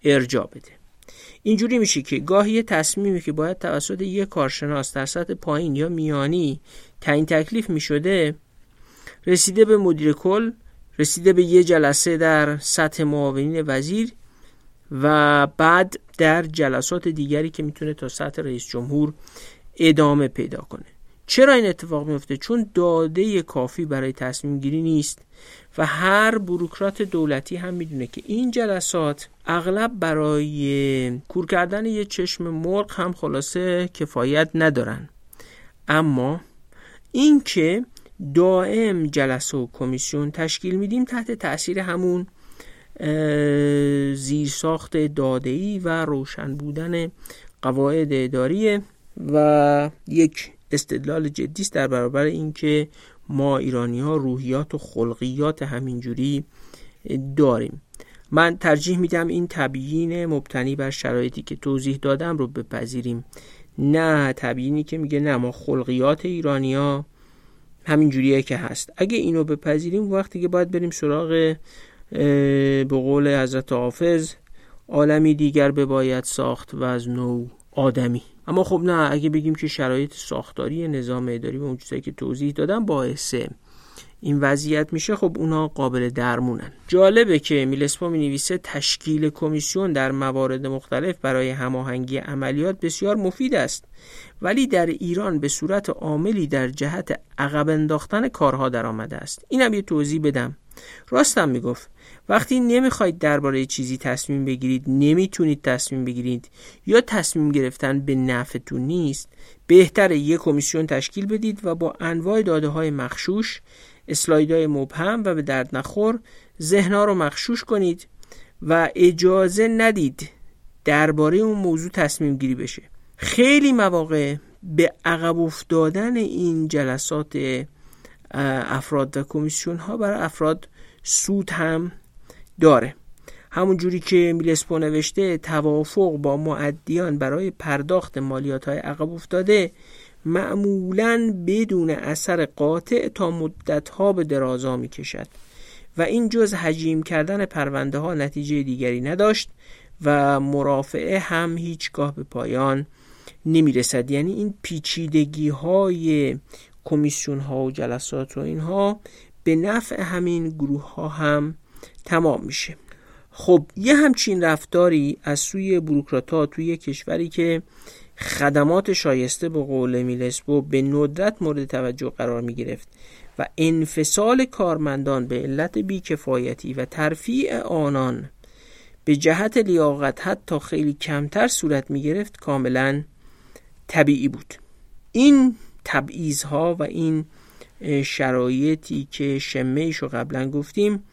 ارجا بده. اینجوری میشه که گاهی تصمیمی که باید توسط یک کارشناس در سطح پایین یا میانی تعیین تکلیف می‌شده رسیده به مدیر کل رسیده به یه جلسه در سطح معاونین وزیر و بعد در جلسات دیگری که می‌تونه تا سطح رئیس جمهور ادامه پیدا کنه. چرا این اتفاق میفته چون داده کافی برای تصمیم گیری نیست و هر بروکرات دولتی هم می‌دونه که این جلسات اغلب برای کور کردن یه چشم مرغ هم خلاصه کفایت ندارن. اما اینکه دائم جلسه و کمیسیون تشکیل میدیم تحت تاثیر همون زیرساخت دادهی و روشن بودن قواعد اداریه و یک استدلال جدی است در برابر اینکه ما ایرانی ها روحیات و خلقیات همینجوری داریم. من ترجیح میدم این تبیین مبتنی بر شرایطی که توضیح دادم رو بپذیریم. نه تبیینی که میگه نه ما خلقیات ایرانیا همین جوریه که هست. اگه اینو بپذیریم وقتی که باید بریم سراغ به قول حضرت حافظ عالمی دیگر به باید ساخت و از نو آدمی. اما خب نه اگه بگیم که شرایط ساختاری نظام اداری و اون چیزایی که توضیح دادم باعث این وضعیت میشه خب اونا قابل درمونن. جالبه که میلسپا می نویسه تشکیل کمیسیون در موارد مختلف برای هماهنگی عملیات بسیار مفید است ولی در ایران به صورت عاملی در جهت عقب انداختن کارها در آمده است. اینم یه توضیح بدم. راستم می‌گفت. وقتی نمی‌خواید درباره چیزی تصمیم بگیرید نمی‌تونید تصمیم بگیرید یا تصمیم گرفتن به نفعتون نیست بهتر یک کمیسیون تشکیل بدید و با انواع داده های مخشوش اسلایدهای مبهم و به درد نخور ذهنها رو مخشوش کنید و اجازه ندید درباره اون موضوع تصمیم گیری بشه. خیلی مواقع به عقب افتادن این جلسات افراد و کمیسیون ها برای افراد سود هم داره. همون جوری که میلسپو نوشته توافق با معدیان برای پرداخت مالیات های عقب افتاده. معمولا بدون اثر قاطع تا مدت ها به درازا می کشد و این جز حجیم کردن پرونده ها نتیجه دیگری نداشت و مرافعه هم هیچگاه به پایان نمی رسد یعنی این پیچیدگی های کمیسیون ها و جلسات و اینها به نفع همین گروه ها هم تمام میشه. خب یه همچین رفتاری از سوی بروکرات ها توی کشوری که خدمات شایسته به قول میلسبو به ندرت مورد توجه قرار می گرفت و انفصال کارمندان به علت بیکفایتی و ترفیع آنان به جهت لیاقت حتی خیلی کمتر صورت می گرفت کاملا طبیعی بود. این تبعیض ها و این شرایطی که شمه رو قبلا گفتیم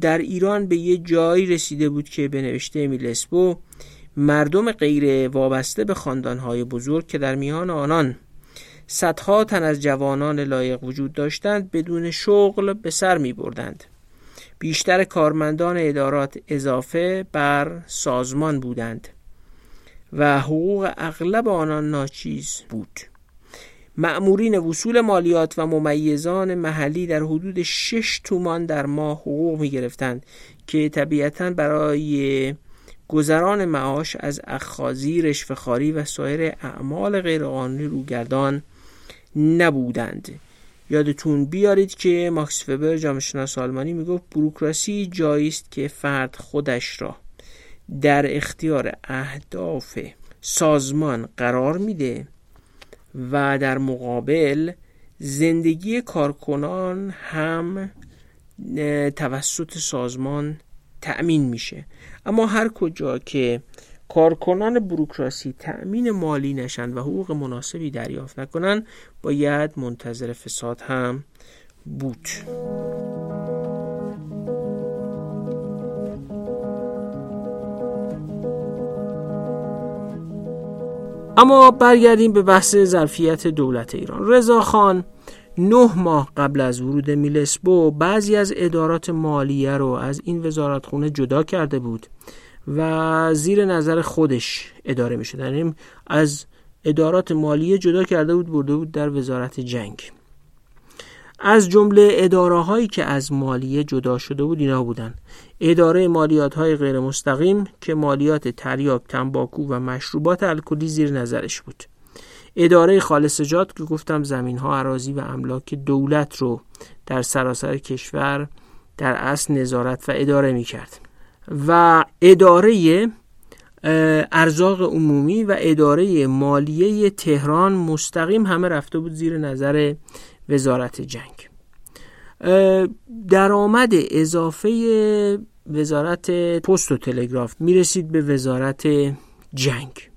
در ایران به یه جایی رسیده بود که به نوشته میلسبو مردم غیر وابسته به خاندانهای بزرگ که در میان آنان صدها تن از جوانان لایق وجود داشتند بدون شغل به سر می بردند. بیشتر کارمندان ادارات اضافه بر سازمان بودند و حقوق اغلب آنان ناچیز بود معمورین وصول مالیات و ممیزان محلی در حدود 6 تومان در ماه حقوق می گرفتند که طبیعتا برای گذران معاش از اخخازی، رشفخاری و سایر اعمال غیرقانونی روگردان نبودند. یادتون بیارید که ماکس فبر جامعه آلمانی می‌گفت بروکراسی جایی است که فرد خودش را در اختیار اهداف سازمان قرار میده. و در مقابل زندگی کارکنان هم توسط سازمان تأمین میشه. اما هر کجا که کارکنان بروکراسی تأمین مالی نشند و حقوق مناسبی دریافت نکنند باید منتظر فساد هم بود. اما برگردیم به بحث ظرفیت دولت ایران. رضا خان نه ماه قبل از ورود میلسبو بعضی از ادارات مالیه رو از این وزارتخونه جدا کرده بود و زیر نظر خودش اداره می یعنی از ادارات مالیه جدا کرده بود برده بود در وزارت جنگ. از جمله اداره هایی که از مالیه جدا شده بود اینا بودن. اداره مالیات های غیر مستقیم که مالیات تریاک، تنباکو و مشروبات الکلی زیر نظرش بود. اداره خالصجات که گفتم زمین ها عراضی و املاک دولت رو در سراسر کشور در اصل نظارت و اداره می کرد و اداره ارزاق عمومی و اداره مالیه تهران مستقیم همه رفته بود زیر نظر وزارت جنگ. درآمد اضافه وزارت پست و تلگراف. می‌رسید به وزارت جنگ.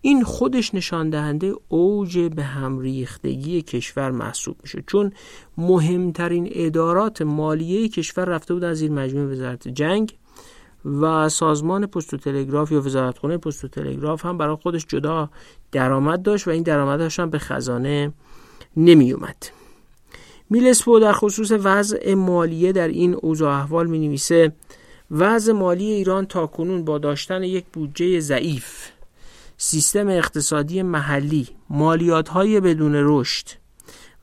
این خودش نشان دهنده اوج به هم ریختگی کشور محسوب میشه. چون مهمترین ادارات مالیه کشور رفته بود از زیر مجموعه وزارت جنگ و سازمان پست و تلگراف یا وزارتخانه پست و تلگراف هم برای خودش جدا درآمد داشت و این درآمدش هم به خزانه نمی اومد میلسپو در خصوص وضع مالیه در این اوضاع احوال می نویسه وضع مالی ایران تا کنون با داشتن یک بودجه ضعیف. سیستم اقتصادی محلی مالیات های بدون رشد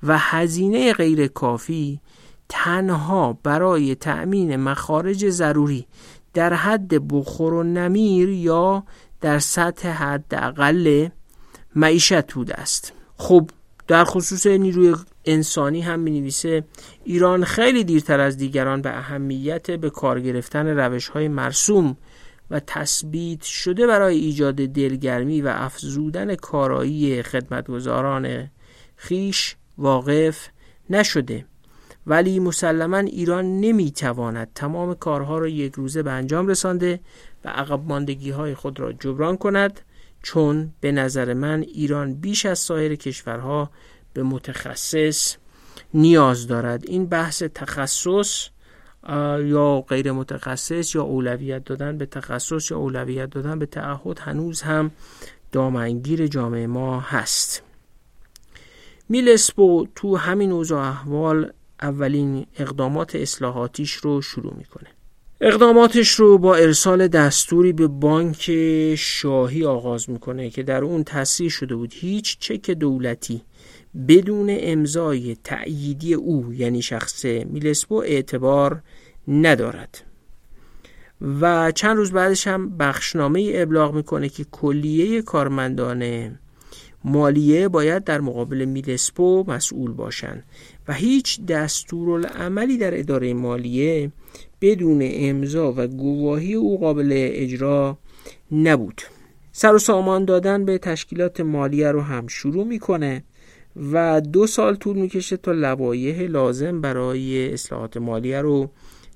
و هزینه غیر کافی تنها برای تأمین مخارج ضروری در حد بخور و نمیر یا در سطح حداقل معیشت بوده است. خب در خصوص نیروی انسانی هم می نویسه ایران خیلی دیرتر از دیگران به اهمیت به کار گرفتن روش های مرسوم و تثبیت شده برای ایجاد دلگرمی و افزودن کارایی خدمتگزاران خیش واقف نشده. ولی مسلما ایران نمی‌تواند تمام کارها را یک روزه به انجام رسانده و عقب ماندگی های خود را جبران کند. چون به نظر من ایران بیش از سایر کشورها به متخصص نیاز دارد. این بحث تخصص یا غیر متخصص یا اولویت دادن به تخصص یا اولویت دادن به تعهد هنوز هم دامنگیر جامعه ما هست. میلسپو تو همین اوضاع احوال اولین اقدامات اصلاحاتیش رو شروع می‌کنه. اقداماتش رو با ارسال دستوری به بانک شاهی آغاز می‌کنه که در اون تصریح شده بود. هیچ چک دولتی بدون امضای تأییدی او یعنی شخص میلسپو اعتبار ندارد. و چند روز بعدش هم بخشنامه ابلاغ می‌کنه که کلیه کارمندان مالیه باید در مقابل میلسپو مسئول باشند و هیچ دستورالعملی در اداره مالیه بدون امضا و گواهی او قابل اجرا نبود. سر و سامان دادن به تشکیلات مالیه رو هم شروع می‌کنه و دو سال طول می‌کشه تا لوایح لازم برای اصلاحات مالیه رو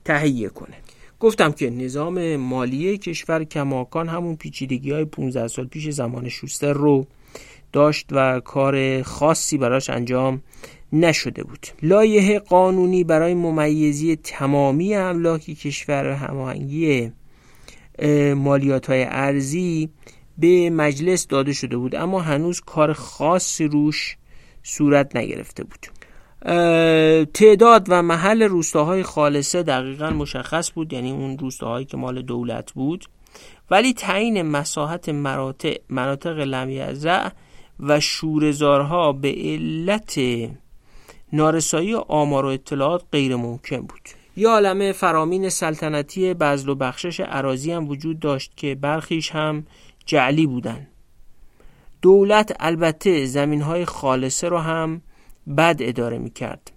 تهیه کنه. گفتم که نظام مالیه کشور کماکان همون پیچیدگی های 15 سال پیش زمان شوستر رو داشت و کار خاصی براش انجام نشده بود. لایه قانونی برای ممیزی تمامی املاک کشور هماهنگی مالیات های ارزی به مجلس داده شده بود اما هنوز کار خاصی روش صورت نگرفته بود. تعداد و محل روستاهای خالصه دقیقا مشخص بود یعنی اون روستاهایی که مال دولت بود. ولی تعیین مساحت مناطق مناطق لمیزع و شورزارها به علت نارسایی آمار و اطلاعات غیر ممکن بود. یه عالم فرامین سلطنتی بزل و بخشش عراضی هم وجود داشت که برخیش هم جعلی بودن. دولت البته زمین های خالصه رو هم بد اداره می کرد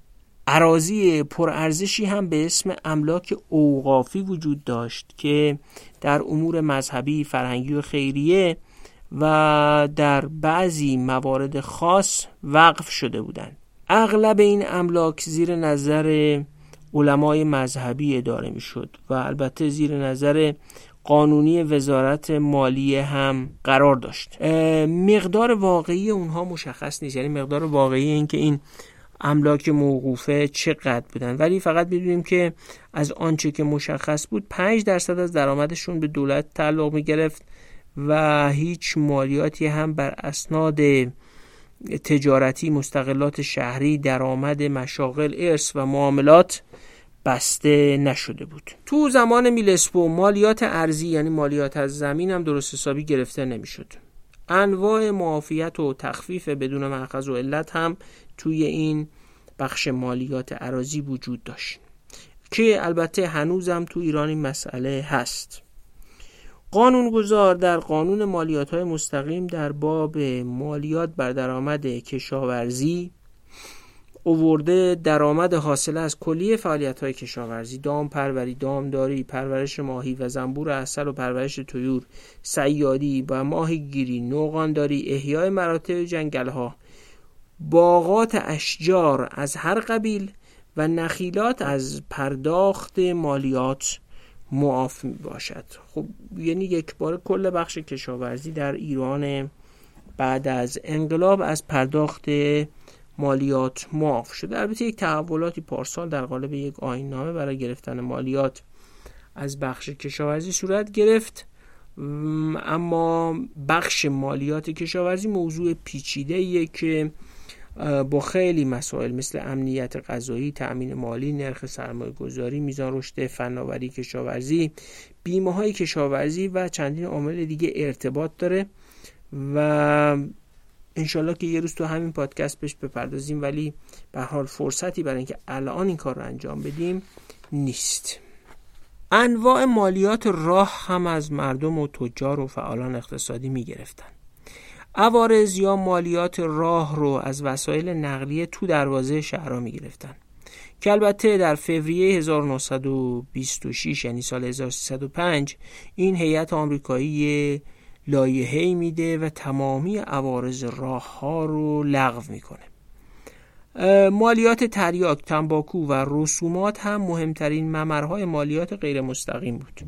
عراضی پرارزشی هم به اسم املاک اوقافی وجود داشت که در امور مذهبی، فرهنگی و خیریه و در بعضی موارد خاص وقف شده بودند. اغلب این املاک زیر نظر علمای مذهبی اداره می شد و البته زیر نظر قانونی وزارت مالیه هم قرار داشت. مقدار واقعی اونها مشخص نیست. یعنی مقدار واقعی این که این املاک موقوفه چقدر بودن. ولی فقط می‌دونیم که از آنچه که مشخص بود 5 درصد از درآمدشون به دولت تعلق می گرفت و هیچ مالیاتی هم بر اسناد تجارتی مستقلات شهری درآمد مشاغل ارث و معاملات بسته نشده بود. تو زمان میلسپو مالیات ارزی یعنی مالیات از زمین هم درست حسابی گرفته نمی‌شد. انواع معافیت و تخفیف بدون مأخذ و علت هم توی این بخش مالیات عراضی وجود داشت که البته هنوزم تو ایران این مسئله هست. قانونگذار در قانون مالیات های مستقیم در باب مالیات بر درآمد کشاورزی اوورده درآمد حاصل از کلیه فعالیت های کشاورزی دام پروری دامداری پرورش ماهی و زنبور اصل و پرورش طیور سیادی و ماهیگیری نوغانداری احیای مراتع جنگل ها باغات اشجار از هر قبیل و نخیلات از پرداخت مالیات. معاف باشد خب یعنی یک بار کل بخش کشاورزی در ایران بعد از انقلاب از پرداخت مالیات معاف شده. البته یک تحولاتی پارسال در قالب یک نامه برای گرفتن مالیات از بخش کشاورزی صورت گرفت. اما بخش مالیات کشاورزی موضوع پیچیده که با خیلی مسائل مثل امنیت غذایی، تأمین مالی، نرخ سرمایه گذاری، میزان رشد فناوری کشاورزی، بیمه های کشاورزی و چندین عامل دیگه ارتباط داره و انشالله که یه روز تو همین پادکست بهش بپردازیم ولی به حال فرصتی برای اینکه الان این کار رو انجام بدیم نیست انواع مالیات راه هم از مردم و تجار و فعالان اقتصادی می گرفتن. عوارض یا مالیات راه رو از وسایل نقلیه تو دروازه شهرها می گرفتن. که البته در فوریه 1926 یعنی سال 1305 این هیئت آمریکایی لایحه‌ای میده و تمامی عوارض راه ها رو لغو می‌کنه. مالیات تریاک، تنباکو و رسومات هم مهمترین ممرهای مالیات غیر مستقیم بود.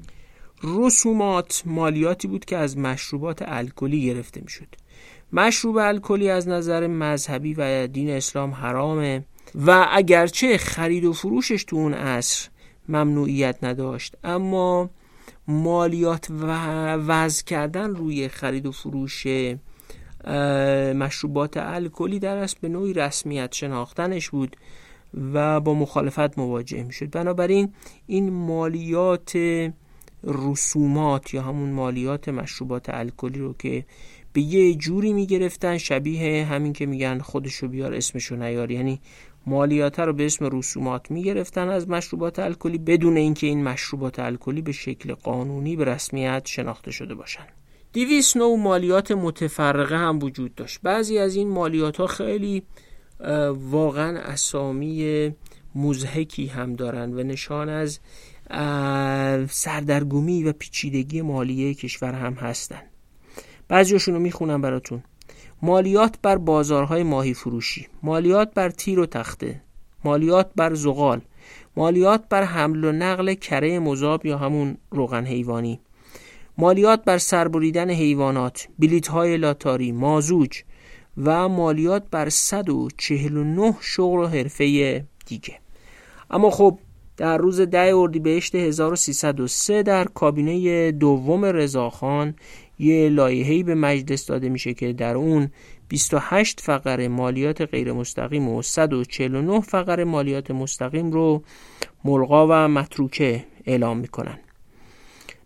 رسومات مالیاتی بود که از مشروبات الکلی گرفته می‌شد. مشروب الکلی از نظر مذهبی و دین اسلام حرامه و اگرچه خرید و فروشش تو اون عصر ممنوعیت نداشت اما مالیات و وضع کردن روی خرید و فروش مشروبات الکلی در است به نوعی رسمیت شناختنش بود و با مخالفت مواجه می شد بنابراین این مالیات رسومات یا همون مالیات مشروبات الکلی رو که به یه جوری می گرفتن شبیه همین که میگن خودشو بیار اسمشو نیار یعنی مالیات رو به اسم رسومات می گرفتن از مشروبات الکلی بدون اینکه این مشروبات الکلی به شکل قانونی به رسمیت شناخته شده باشند. دیویس نوع مالیات متفرقه هم وجود داشت بعضی از این مالیات ها خیلی واقعا اسامی مزهکی هم دارند و نشان از سردرگمی و پیچیدگی مالیه کشور هم هستند بعضیشون رو می‌خونم براتون. مالیات بر بازارهای ماهی فروشی مالیات بر تیر و تخته. مالیات بر زغال. مالیات بر حمل و نقل کره مذاب یا همون روغن حیوانی. مالیات بر سربریدن حیوانات. بلیت های لاتاری. مازوج. و مالیات بر 149 شغل و حرفه دیگه. اما خب در روز ده اردیبهشت 1303 در کابینه دوم رضاخان یه لایحه‌ای به مجلس داده میشه که در اون 28 فقره مالیات غیر مستقیم و 149 فقره مالیات مستقیم رو ملغا و متروکه اعلام می‌کنن.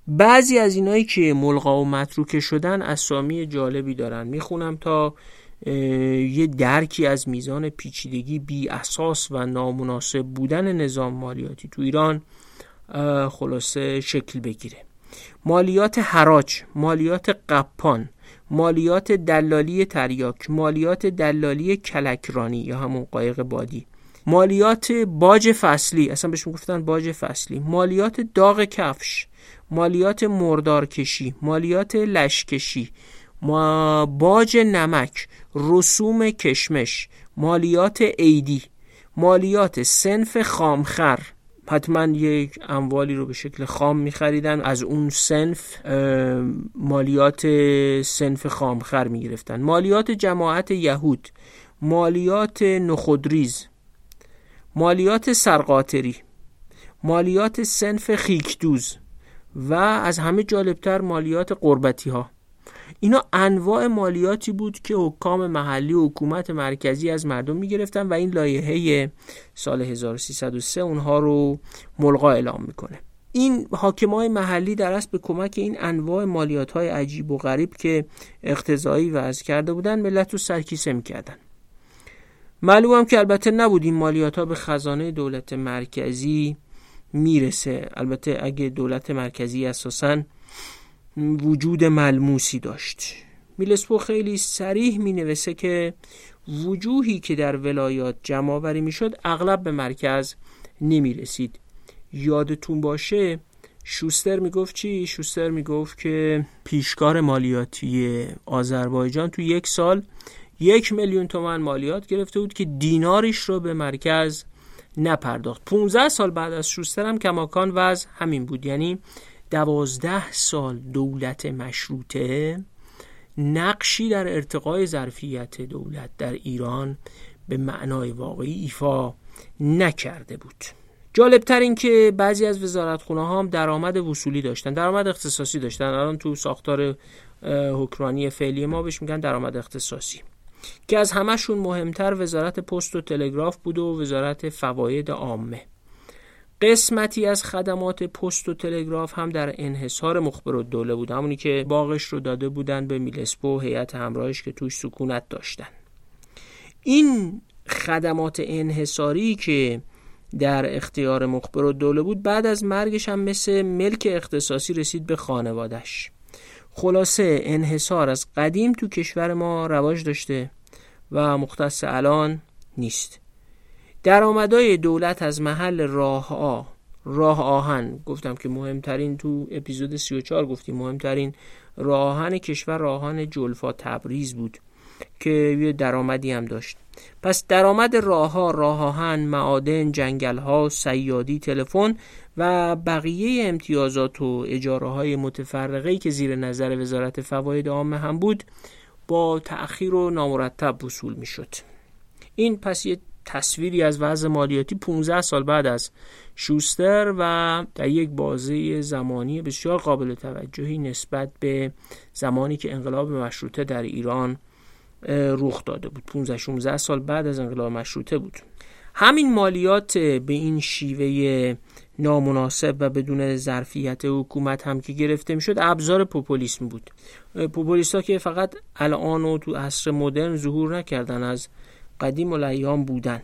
بعضی از اینایی که ملغا و متروکه شدن اسامی جالبی دارن. می‌خونم تا یه درکی از میزان پیچیدگی بی اساس و نامناسب بودن نظام مالیاتی تو ایران خلاصه شکل بگیره. مالیات حراج مالیات قپان مالیات دلالی تریاک مالیات دلالی کلکرانی یا همون قایق بادی مالیات باج فصلی اصلا بهش می‌گفتن باج فصلی مالیات داغ کفش مالیات مردارکشی مالیات لشکشی ما باج نمک رسوم کشمش مالیات عیدی مالیات سنف خامخر. حتما یک اموالی رو به شکل خام میخریدن. از اون سنف مالیات سنف خامخر می‌گرفتن. مالیات جماعت یهود مالیات نخودریز مالیات سرقاطری مالیات سنف خیکدوز و از همه جالبتر مالیات قربتی ها اینا انواع مالیاتی بود که حکام محلی و حکومت مرکزی از مردم می‌گرفتن و این لایحه سال 1303 اونها رو ملغا اعلام می‌کنه. این حاکمای محلی در اصل به کمک این انواع مالیات های عجیب و غریب که اقتضایی وضع کرده بودن ملت رو سرکیسه می‌کردن. معلوم که البته نبود این مالیات ها به خزانه دولت مرکزی می‌رسه. البته اگه دولت مرکزی اساساً وجود ملموسی داشت. میلسپو خیلی سریح می نویسه که وجوهی که در ولایات جمع می می‌شد اغلب به مرکز نمی رسید یادتون باشه شوستر می‌گفت چی؟ شوستر می‌گفت که پیشکار مالیاتی آذربایجان تو یک سال یک میلیون تومن مالیات گرفته بود که دیناریش رو به مرکز نپرداخت. 15 سال بعد از شوستر هم کماکان وضع همین بود. یعنی دوازده سال دولت مشروطه نقشی در ارتقای ظرفیت دولت در ایران به معنای واقعی ایفا نکرده بود. جالبتر این که بعضی از وزارتخونه ها هم درآمد وصولی داشتن درآمد اختصاصی داشتن. الان تو ساختار حکمرانی فعلی ما بهش میگن درآمد اختصاصی. که از همهشون مهمتر وزارت پست و تلگراف بود و وزارت فواید عامه. قسمتی از خدمات پست و تلگراف هم در انحصار مخبر و دوله بود. همونی که باغش رو داده بودن به میلسپو و هیئت همراهش که توش سکونت داشتن. این خدمات انحصاری که در اختیار مخبر و دوله بود بعد از مرگش هم مثل ملک اختصاصی رسید به خانوادش خلاصه انحصار از قدیم تو کشور ما رواج داشته و مختص الان نیست. درآمدهای دولت از محل راه آ راه آهن. گفتم که مهمترین تو اپیزود 34 گفتیم مهمترین راه آهن کشور راه آهن جلفا تبریز بود که یه درآمدی هم داشت. پس درآمد راه ها راه آهن معادن جنگل ها سیادی تلفن و بقیه امتیازات و اجاره های متفرقه که زیر نظر وزارت فواید عامه هم بود با تأخیر و نامرتب وصول می شد این پس یه تصویری از وضع مالیاتی 15 سال بعد از شوستر و در یک بازه زمانی بسیار قابل توجهی نسبت به زمانی که انقلاب مشروطه در ایران رخ داده بود. 15 16 سال بعد از انقلاب مشروطه بود. همین مالیات به این شیوه نامناسب و بدون ظرفیت حکومت هم که گرفته می‌شد ابزار پوپولیسم بود. پوپولیست ها که فقط الان و تو عصر مدرن ظهور نکردن از قدیم الایام بودن.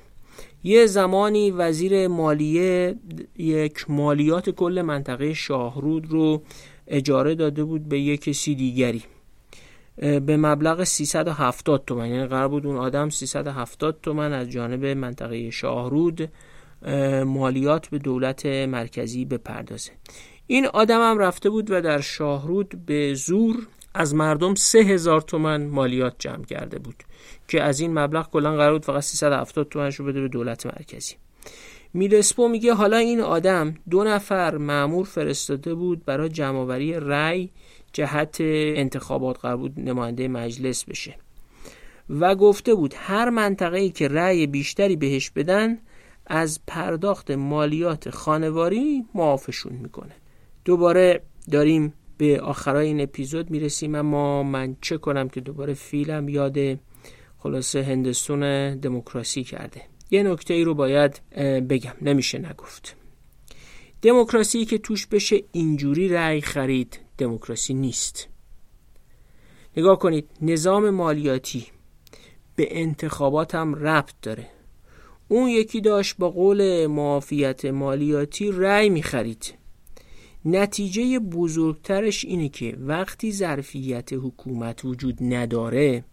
یه زمانی وزیر مالیه یک مالیات کل منطقه شاهرود رو اجاره داده بود به یک کسی دیگری. به مبلغ 370 تومن. یعنی قرار بود اون آدم 370 تومن از جانب منطقه شاهرود مالیات به دولت مرکزی بپردازه. این آدم هم رفته بود و در شاهرود به زور از مردم سه هزار تومن مالیات جمع کرده بود. که از این مبلغ کلا قرار بود فقط 370 تومنش رو بده به دولت مرکزی. میلسپو میگه حالا این آدم دو نفر معمور فرستاده بود برای جمعآوری رأی جهت انتخابات قرار بود نماینده مجلس بشه. و گفته بود هر منطقه ای که رأی بیشتری بهش بدن از پرداخت مالیات خانواری معافشون می‌کنه. دوباره داریم به آخرای این اپیزود می‌رسیم اما من چه کنم که دوباره فیلم یاد خلاصه هندستون دموکراسی کرده. یه نکته ای رو باید بگم. نمیشه نگفت. دموکراسی که توش بشه اینجوری رأی خرید دموکراسی نیست. نگاه کنید نظام مالیاتی به انتخابات هم ربط داره. اون یکی داشت با قول معافیت مالیاتی رأی می‌خرید. نتیجه بزرگترش اینه که وقتی ظرفیت حکومت وجود نداره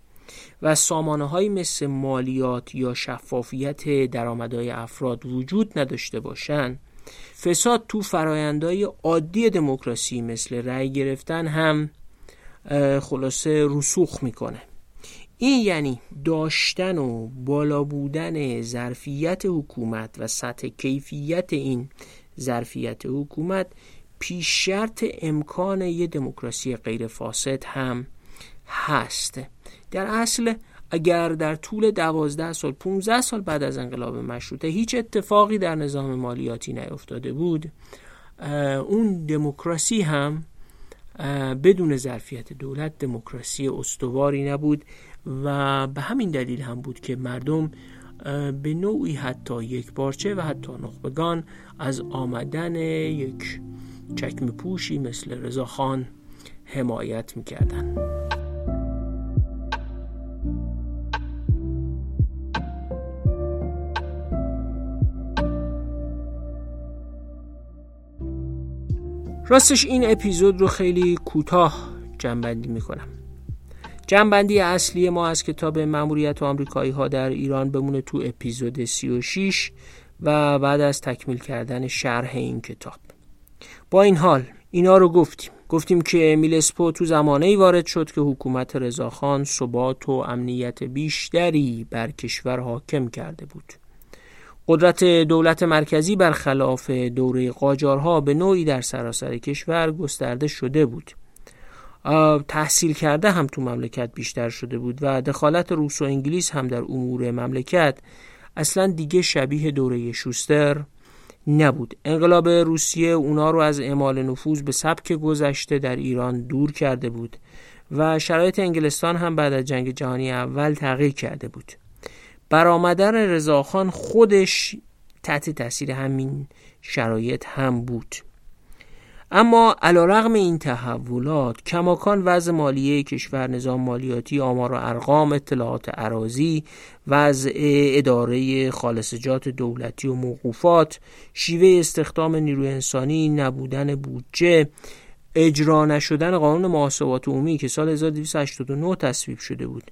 و سامانه های مثل مالیات یا شفافیت درآمدهای افراد وجود نداشته باشن فساد تو فرایندهای عادی دموکراسی مثل رأی گرفتن هم خلاصه رسوخ می‌کنه. این یعنی داشتن و بالا بودن ظرفیت حکومت و سطح کیفیت این ظرفیت حکومت پیش شرط امکان یه دموکراسی غیر فاسد هم هست. در اصل اگر در طول دوازده سال 15 سال بعد از انقلاب مشروطه هیچ اتفاقی در نظام مالیاتی نیفتاده بود اون دموکراسی هم بدون ظرفیت دولت دموکراسی استواری نبود و به همین دلیل هم بود که مردم به نوعی حتی یک بارچه و حتی نخبگان از آمدن یک چکم پوشی مثل رضاخان حمایت می‌کردن راستش این اپیزود رو خیلی کوتاه جنبندی می‌کنم. جنبندی اصلی ما از کتاب مموریت آمریکایی ها در ایران بمونه تو اپیزود 36 و بعد از تکمیل کردن شرح این کتاب. با این حال اینا رو گفتیم. گفتیم که میلسپو تو زمانه ای وارد شد که حکومت رضاخان ثبات و امنیت بیشتری بر کشور حاکم کرده بود. قدرت دولت مرکزی برخلاف دوره قاجارها به نوعی در سراسر کشور گسترده شده بود. تحصیل کرده هم تو مملکت بیشتر شده بود و دخالت روس و انگلیس هم در امور مملکت اصلا دیگه شبیه دوره شوستر نبود. انقلاب روسیه اونا رو از اعمال نفوذ به سبک گذشته در ایران دور کرده بود و شرایط انگلستان هم بعد از جنگ جهانی اول تغییر کرده بود. برآمدن رضاخان خودش تحت تاثیر همین شرایط هم بود. اما رغم این تحولات کماکان وضع مالیه کشور نظام مالیاتی آمار و ارقام اطلاعات عراضی وضع اداره خالصجات دولتی و موقوفات شیوه استخدام نیروی انسانی نبودن بودجه اجرا نشدن قانون محاسبات عمومی که سال 1289 تصویب شده بود.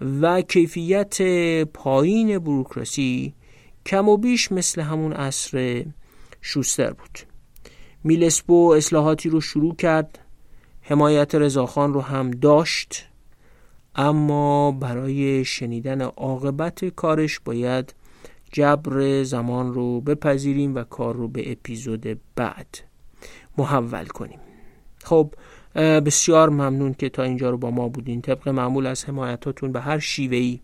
و کیفیت پایین بروکراسی کم و بیش مثل همون عصر شوستر بود. میلسپو اصلاحاتی رو شروع کرد حمایت رضاخان رو هم داشت اما برای شنیدن عاقبت کارش باید جبر زمان رو بپذیریم و کار رو به اپیزود بعد محول کنیم. خب بسیار ممنون که تا اینجا رو با ما بودین. طبق معمول از حمایتاتون به هر شیوهی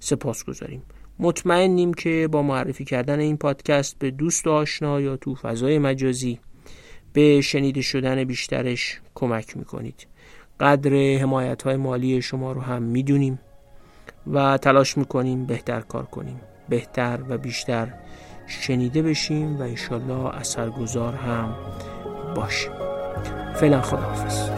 سپاس گذاریم مطمئنیم که با معرفی کردن این پادکست به دوست و آشنا یا تو فضای مجازی به شنیده شدن بیشترش کمک می‌کنید. قدر حمایت های مالی شما رو هم می‌دونیم و تلاش می‌کنیم بهتر کار کنیم. بهتر و بیشتر شنیده بشیم و انشالله اثرگذار هم باشیم. فعلا خداحافظ.